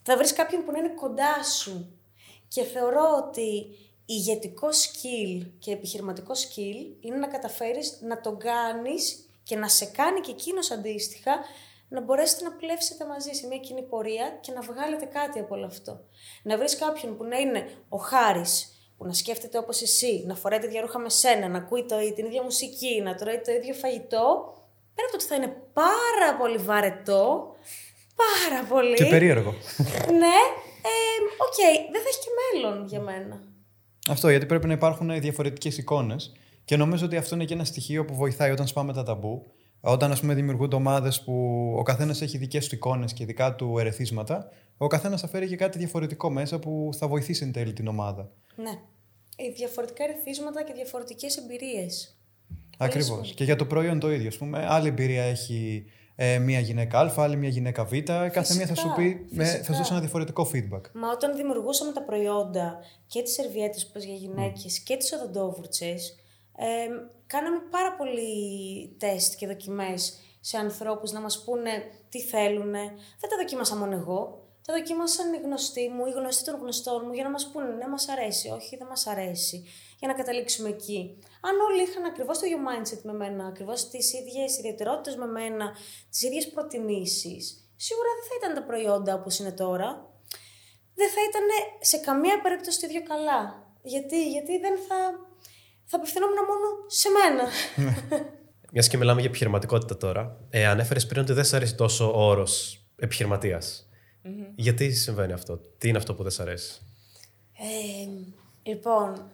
Θα βρεις κάποιον που να είναι κοντά σου. Και θεωρώ ότι ηγετικό skill και επιχειρηματικό skill είναι να καταφέρεις να τον κάνεις και να σε κάνει και εκείνος αντίστοιχα να μπορέσετε να πλεύσετε μαζί σε μια κοινή πορεία και να βγάλετε κάτι από όλο αυτό. Να βρεις κάποιον που να είναι ο Χάρης, που να σκέφτεται όπως εσύ, να φοράει τέτοια ρούχα με σένα, να ακούει το, την ίδια μουσική, να τρώει το ίδιο φαγητό, πέρα από το ότι θα είναι πάρα πολύ βαρετό, πάρα πολύ. Και περίεργο. Ναι, ε, οκ, δεν θα έχει και μέλλον για μένα. Αυτό γιατί πρέπει να υπάρχουν διαφορετικές εικόνες. Και νομίζω ότι αυτό είναι και ένα στοιχείο που βοηθάει όταν σπάμε τα ταμπού. Όταν ας πούμε, δημιουργούνται ομάδες που ο καθένας έχει δικές του εικόνες και δικά του ερεθίσματα, ο καθένας θα φέρει και κάτι διαφορετικό μέσα που θα βοηθήσει εν τέλει την ομάδα. Ναι. Ε, διαφορετικά ερεθίσματα και διαφορετικές εμπειρίες. Ακριβώς. σημαντικό. Και για το προϊόν το ίδιο. Ας πούμε, άλλη εμπειρία έχει ε, μία γυναίκα Α, άλλη μία γυναίκα Β. Κάθε μία θα σου πει, με, θα φυσικά. σου δώσει ένα διαφορετικό feedback. Μα όταν δημιουργούσαμε τα προϊόντα και τις σερβιέτες που είπες για γυναίκες και τις οδοντόβουρτσες, ε, κάναμε πάρα πολύ τεστ και δοκιμές σε ανθρώπους να μας πούνε τι θέλουν. Δεν τα δοκίμασα μόνο εγώ. Τα δοκίμασαν οι γνωστοί μου, οι γνωστοί των γνωστών μου για να μας πούνε ναι μας αρέσει, όχι δεν μας αρέσει. Για να καταλήξουμε εκεί. Αν όλοι είχαν ακριβώς το ίδιο mindset με μένα, ακριβώς τις ίδιες ιδιαιτερότητες με μένα, τις ίδιες προτιμήσεις, σίγουρα δεν θα ήταν τα προϊόντα όπως είναι τώρα δεν θα ήταν σε καμία περίπτωση το ίδιο καλά. Γιατί, γιατί δεν θα, θα απευθυνόμουν μόνο σε μένα. Μιας και μιλάμε για επιχειρηματικότητα τώρα, ε, ανέφερες πριν ότι δεν σε αρέσει τόσο ο όρος Γιατί συμβαίνει αυτό, τι είναι αυτό που δεν σε αρέσει; Ε, λοιπόν,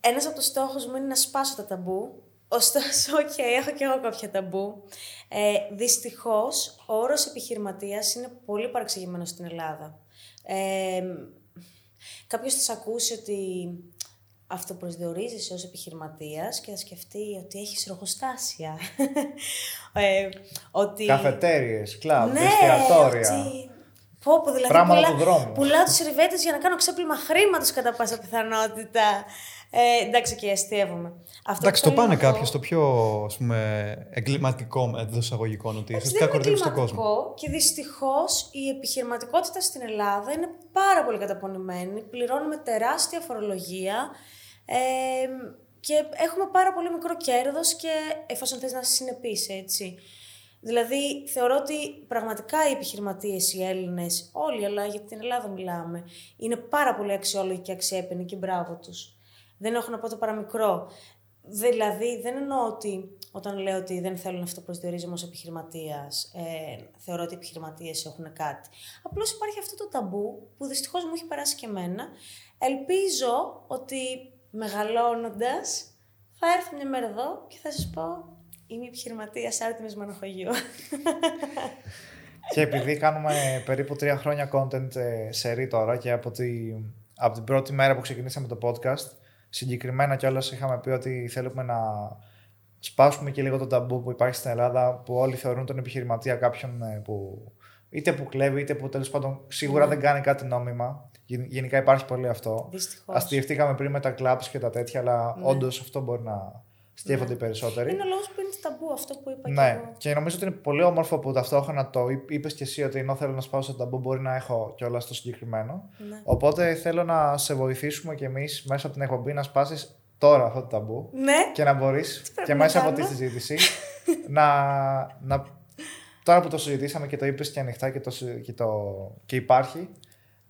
ένας από τους στόχους μου είναι να σπάσω τα ταμπού. Ωστόσο, οκ, έχω και εγώ κάποια ταμπού. Ε, δυστυχώς, ο όρος επιχειρηματίας είναι πολύ παρεξηγημένος στην Ελλάδα. Ε, κάποιος θα σας ακούσει ότι αυτοπροσδιορίζεσαι ως επιχειρηματίας και θα σκεφτεί ότι έχεις εργοστάσια. ε, ότι... Καφετέριες, κλαμπ, Ναι, εστιατόρια. ότι... Πω, πω, δηλαδή Πράγματα πουλά- του δρόμου. Πουλάω τους σερβέτες για να κάνω ξέπλυμα χρήματος κατά πάσα πιθανότητα. Ε, εντάξει και αστείευομαι. Αυτό Εντάξει, που το θέλω πάνε να πω- κάποιοι στο πιο ας πούμε, εγκληματικό εντός εισαγωγικών ότι Εντάξει, ουσιαστικά δεν είναι κορδεύει τον κόσμο. κλιματικό και δυστυχώς η επιχειρηματικότητα στην Ελλάδα είναι πάρα πολύ καταπονημένη. Πληρώνουμε τεράστια φορολογία ε, και έχουμε πάρα πολύ μικρό κέρδος και εφόσον θες να συνεπείς, έτσι. Δηλαδή, θεωρώ ότι πραγματικά οι επιχειρηματίες, οι Έλληνες, όλοι, αλλά για την Ελλάδα μιλάμε, είναι πάρα πολύ αξιόλογοι και αξιέπαινοι και μπράβο τους. Δεν έχω να πω το παραμικρό. Δηλαδή, δεν εννοώ ότι όταν λέω ότι δεν θέλω να αυτοπροσδιορίζομαι ως επιχειρηματίας, ε, θεωρώ ότι οι επιχειρηματίες έχουν κάτι. Απλώς υπάρχει αυτό το ταμπού που δυστυχώς μου έχει περάσει και εμένα. Ελπίζω ότι μεγαλώνοντας θα έρθω μια μέρα εδώ και θα σας πω είμαι επιχειρηματίας άρτιμης Μανοχογείου. Και επειδή κάνουμε περίπου τρία χρόνια content ε, σερή τώρα και από, τη, από την πρώτη μέρα που ξεκινήσαμε το podcast, συγκεκριμένα κιόλας είχαμε πει ότι θέλουμε να σπάσουμε και λίγο το ταμπού που υπάρχει στην Ελλάδα, που όλοι θεωρούν τον επιχειρηματία κάποιον ε, που είτε που κλέβει, είτε που τέλος πάντων σίγουρα δεν κάνει κάτι νόμιμα. Γεν- Γενικά υπάρχει πολύ αυτό. Δυστυχώς. Αστειευτήκαμε πριν με τα clubs και τα τέτοια, αλλά Ναι. όντως αυτό μπορεί να στέφονται οι περισσότεροι. Είναι ο λόγος που είναι το ταμπού αυτό που είπα και Ναι, εγώ. και νομίζω ότι είναι πολύ όμορφο που ταυτόχρονα το είπες και εσύ ότι ενώ θέλω να σπάσω το ταμπού, μπορεί να έχω κιόλας το συγκεκριμένο. Ναι. Οπότε θέλω να σε βοηθήσουμε κι εμείς μέσα από την εκπομπή να σπάσεις τώρα αυτό το ταμπού Ναι, και να μπορείς πρέπει και να μέσα από τη κάνω; συζήτηση να, να. Τώρα που το συζητήσαμε και το είπες και ανοιχτά και, το, συ- και, το, και υπάρχει,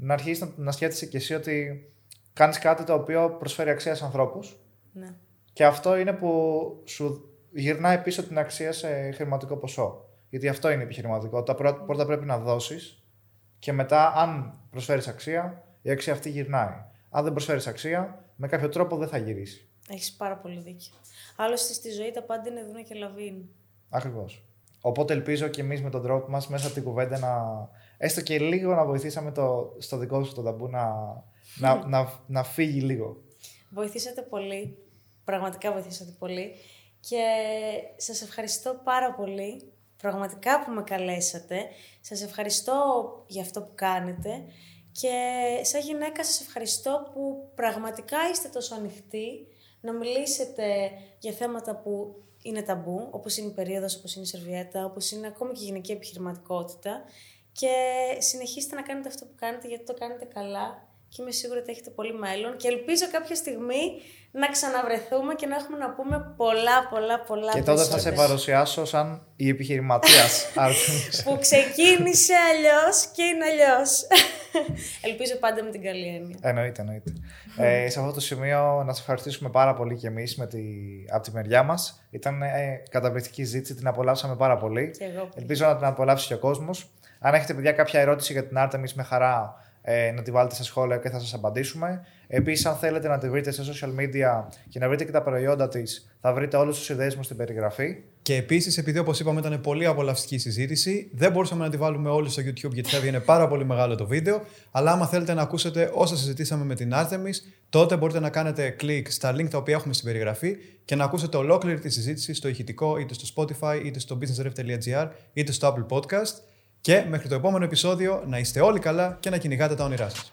να αρχίσεις να, να σκέφτεσαι κι εσύ ότι κάνεις κάτι το οποίο προσφέρει αξία σε ανθρώπους. ναι. Και αυτό είναι που σου γυρνάει πίσω την αξία σε χρηματικό ποσό. Γιατί αυτό είναι η επιχειρηματικότητα. Πρώτα, πρώτα πρέπει να δώσεις και μετά, αν προσφέρεις αξία, η αξία αυτή γυρνάει. Αν δεν προσφέρεις αξία, με κάποιο τρόπο δεν θα γυρίσεις. Έχεις πάρα πολύ δίκιο. Άλλωστε στη ζωή τα πάντα είναι δούνα και λαβίν. Ακριβώς. Οπότε ελπίζω και εμείς με τον τρόπο μας μέσα από την κουβέντα να. Έστω και λίγο να βοηθήσαμε το, στο δικό σου το ταμπού να, να, να, να φύγει λίγο. Βοηθήσατε πολύ. Πραγματικά βοηθήσατε πολύ. Και σας ευχαριστώ πάρα πολύ. Πραγματικά που με καλέσατε. Σας ευχαριστώ για αυτό που κάνετε. Και σαν γυναίκα σας ευχαριστώ που πραγματικά είστε τόσο ανοιχτοί να μιλήσετε για θέματα που είναι ταμπού, όπως είναι η περίοδος, όπως είναι η σερβιέτα, όπως είναι ακόμη και η γυναική επιχειρηματικότητα. Και συνεχίστε να κάνετε αυτό που κάνετε γιατί το κάνετε καλά και είμαι σίγουρη ότι έχετε πολύ μέλλον και ελπίζω κάποια στιγμή να ξαναβρεθούμε και να έχουμε να πούμε πολλά, πολλά, πολλά Και τότε θα σε περισσότερα. παρουσιάσω σαν η επιχειρηματίας Άρτεμις. Που ξεκίνησε αλλιώς και είναι αλλιώς. Ελπίζω πάντα με την καλή έννοια. Εννοείται, εννοείται. ε, σε αυτό το σημείο να σας ευχαριστήσουμε πάρα πολύ και εμείς τη... από τη μεριά μας. Ήταν ε, καταπληκτική ζήτηση, την απολαύσαμε πάρα πολύ. Και εγώ. Ελπίζω να την απολαύσει και ο κόσμος. Αν έχετε, παιδιά, κάποια ερώτηση για την Άρτεμις με χαρά ε, να τη βάλετε στα σχόλια και θα σας απαντήσουμε. Επίσης, αν θέλετε να τη βρείτε σε social media και να βρείτε και τα προϊόντα της, θα βρείτε όλου του ιδέες στην περιγραφή. Και επίσης, επειδή όπως είπαμε ήταν πολύ απολαυστική συζήτηση, δεν μπορούσαμε να τη βάλουμε όλη στο YouTube γιατί θα έβγαινε πάρα πολύ μεγάλο το βίντεο. Αλλά άμα θέλετε να ακούσετε όσα συζητήσαμε με την Artemis, τότε μπορείτε να κάνετε κλικ στα link τα οποία έχουμε στην περιγραφή και να ακούσετε ολόκληρη τη συζήτηση στο ηχητικό, είτε στο Spotify, είτε στο businessref.gr, είτε στο Apple Podcast. Και μέχρι το επόμενο επεισόδιο να είστε όλοι καλά και να κυνηγάτε τα όνειρά σας.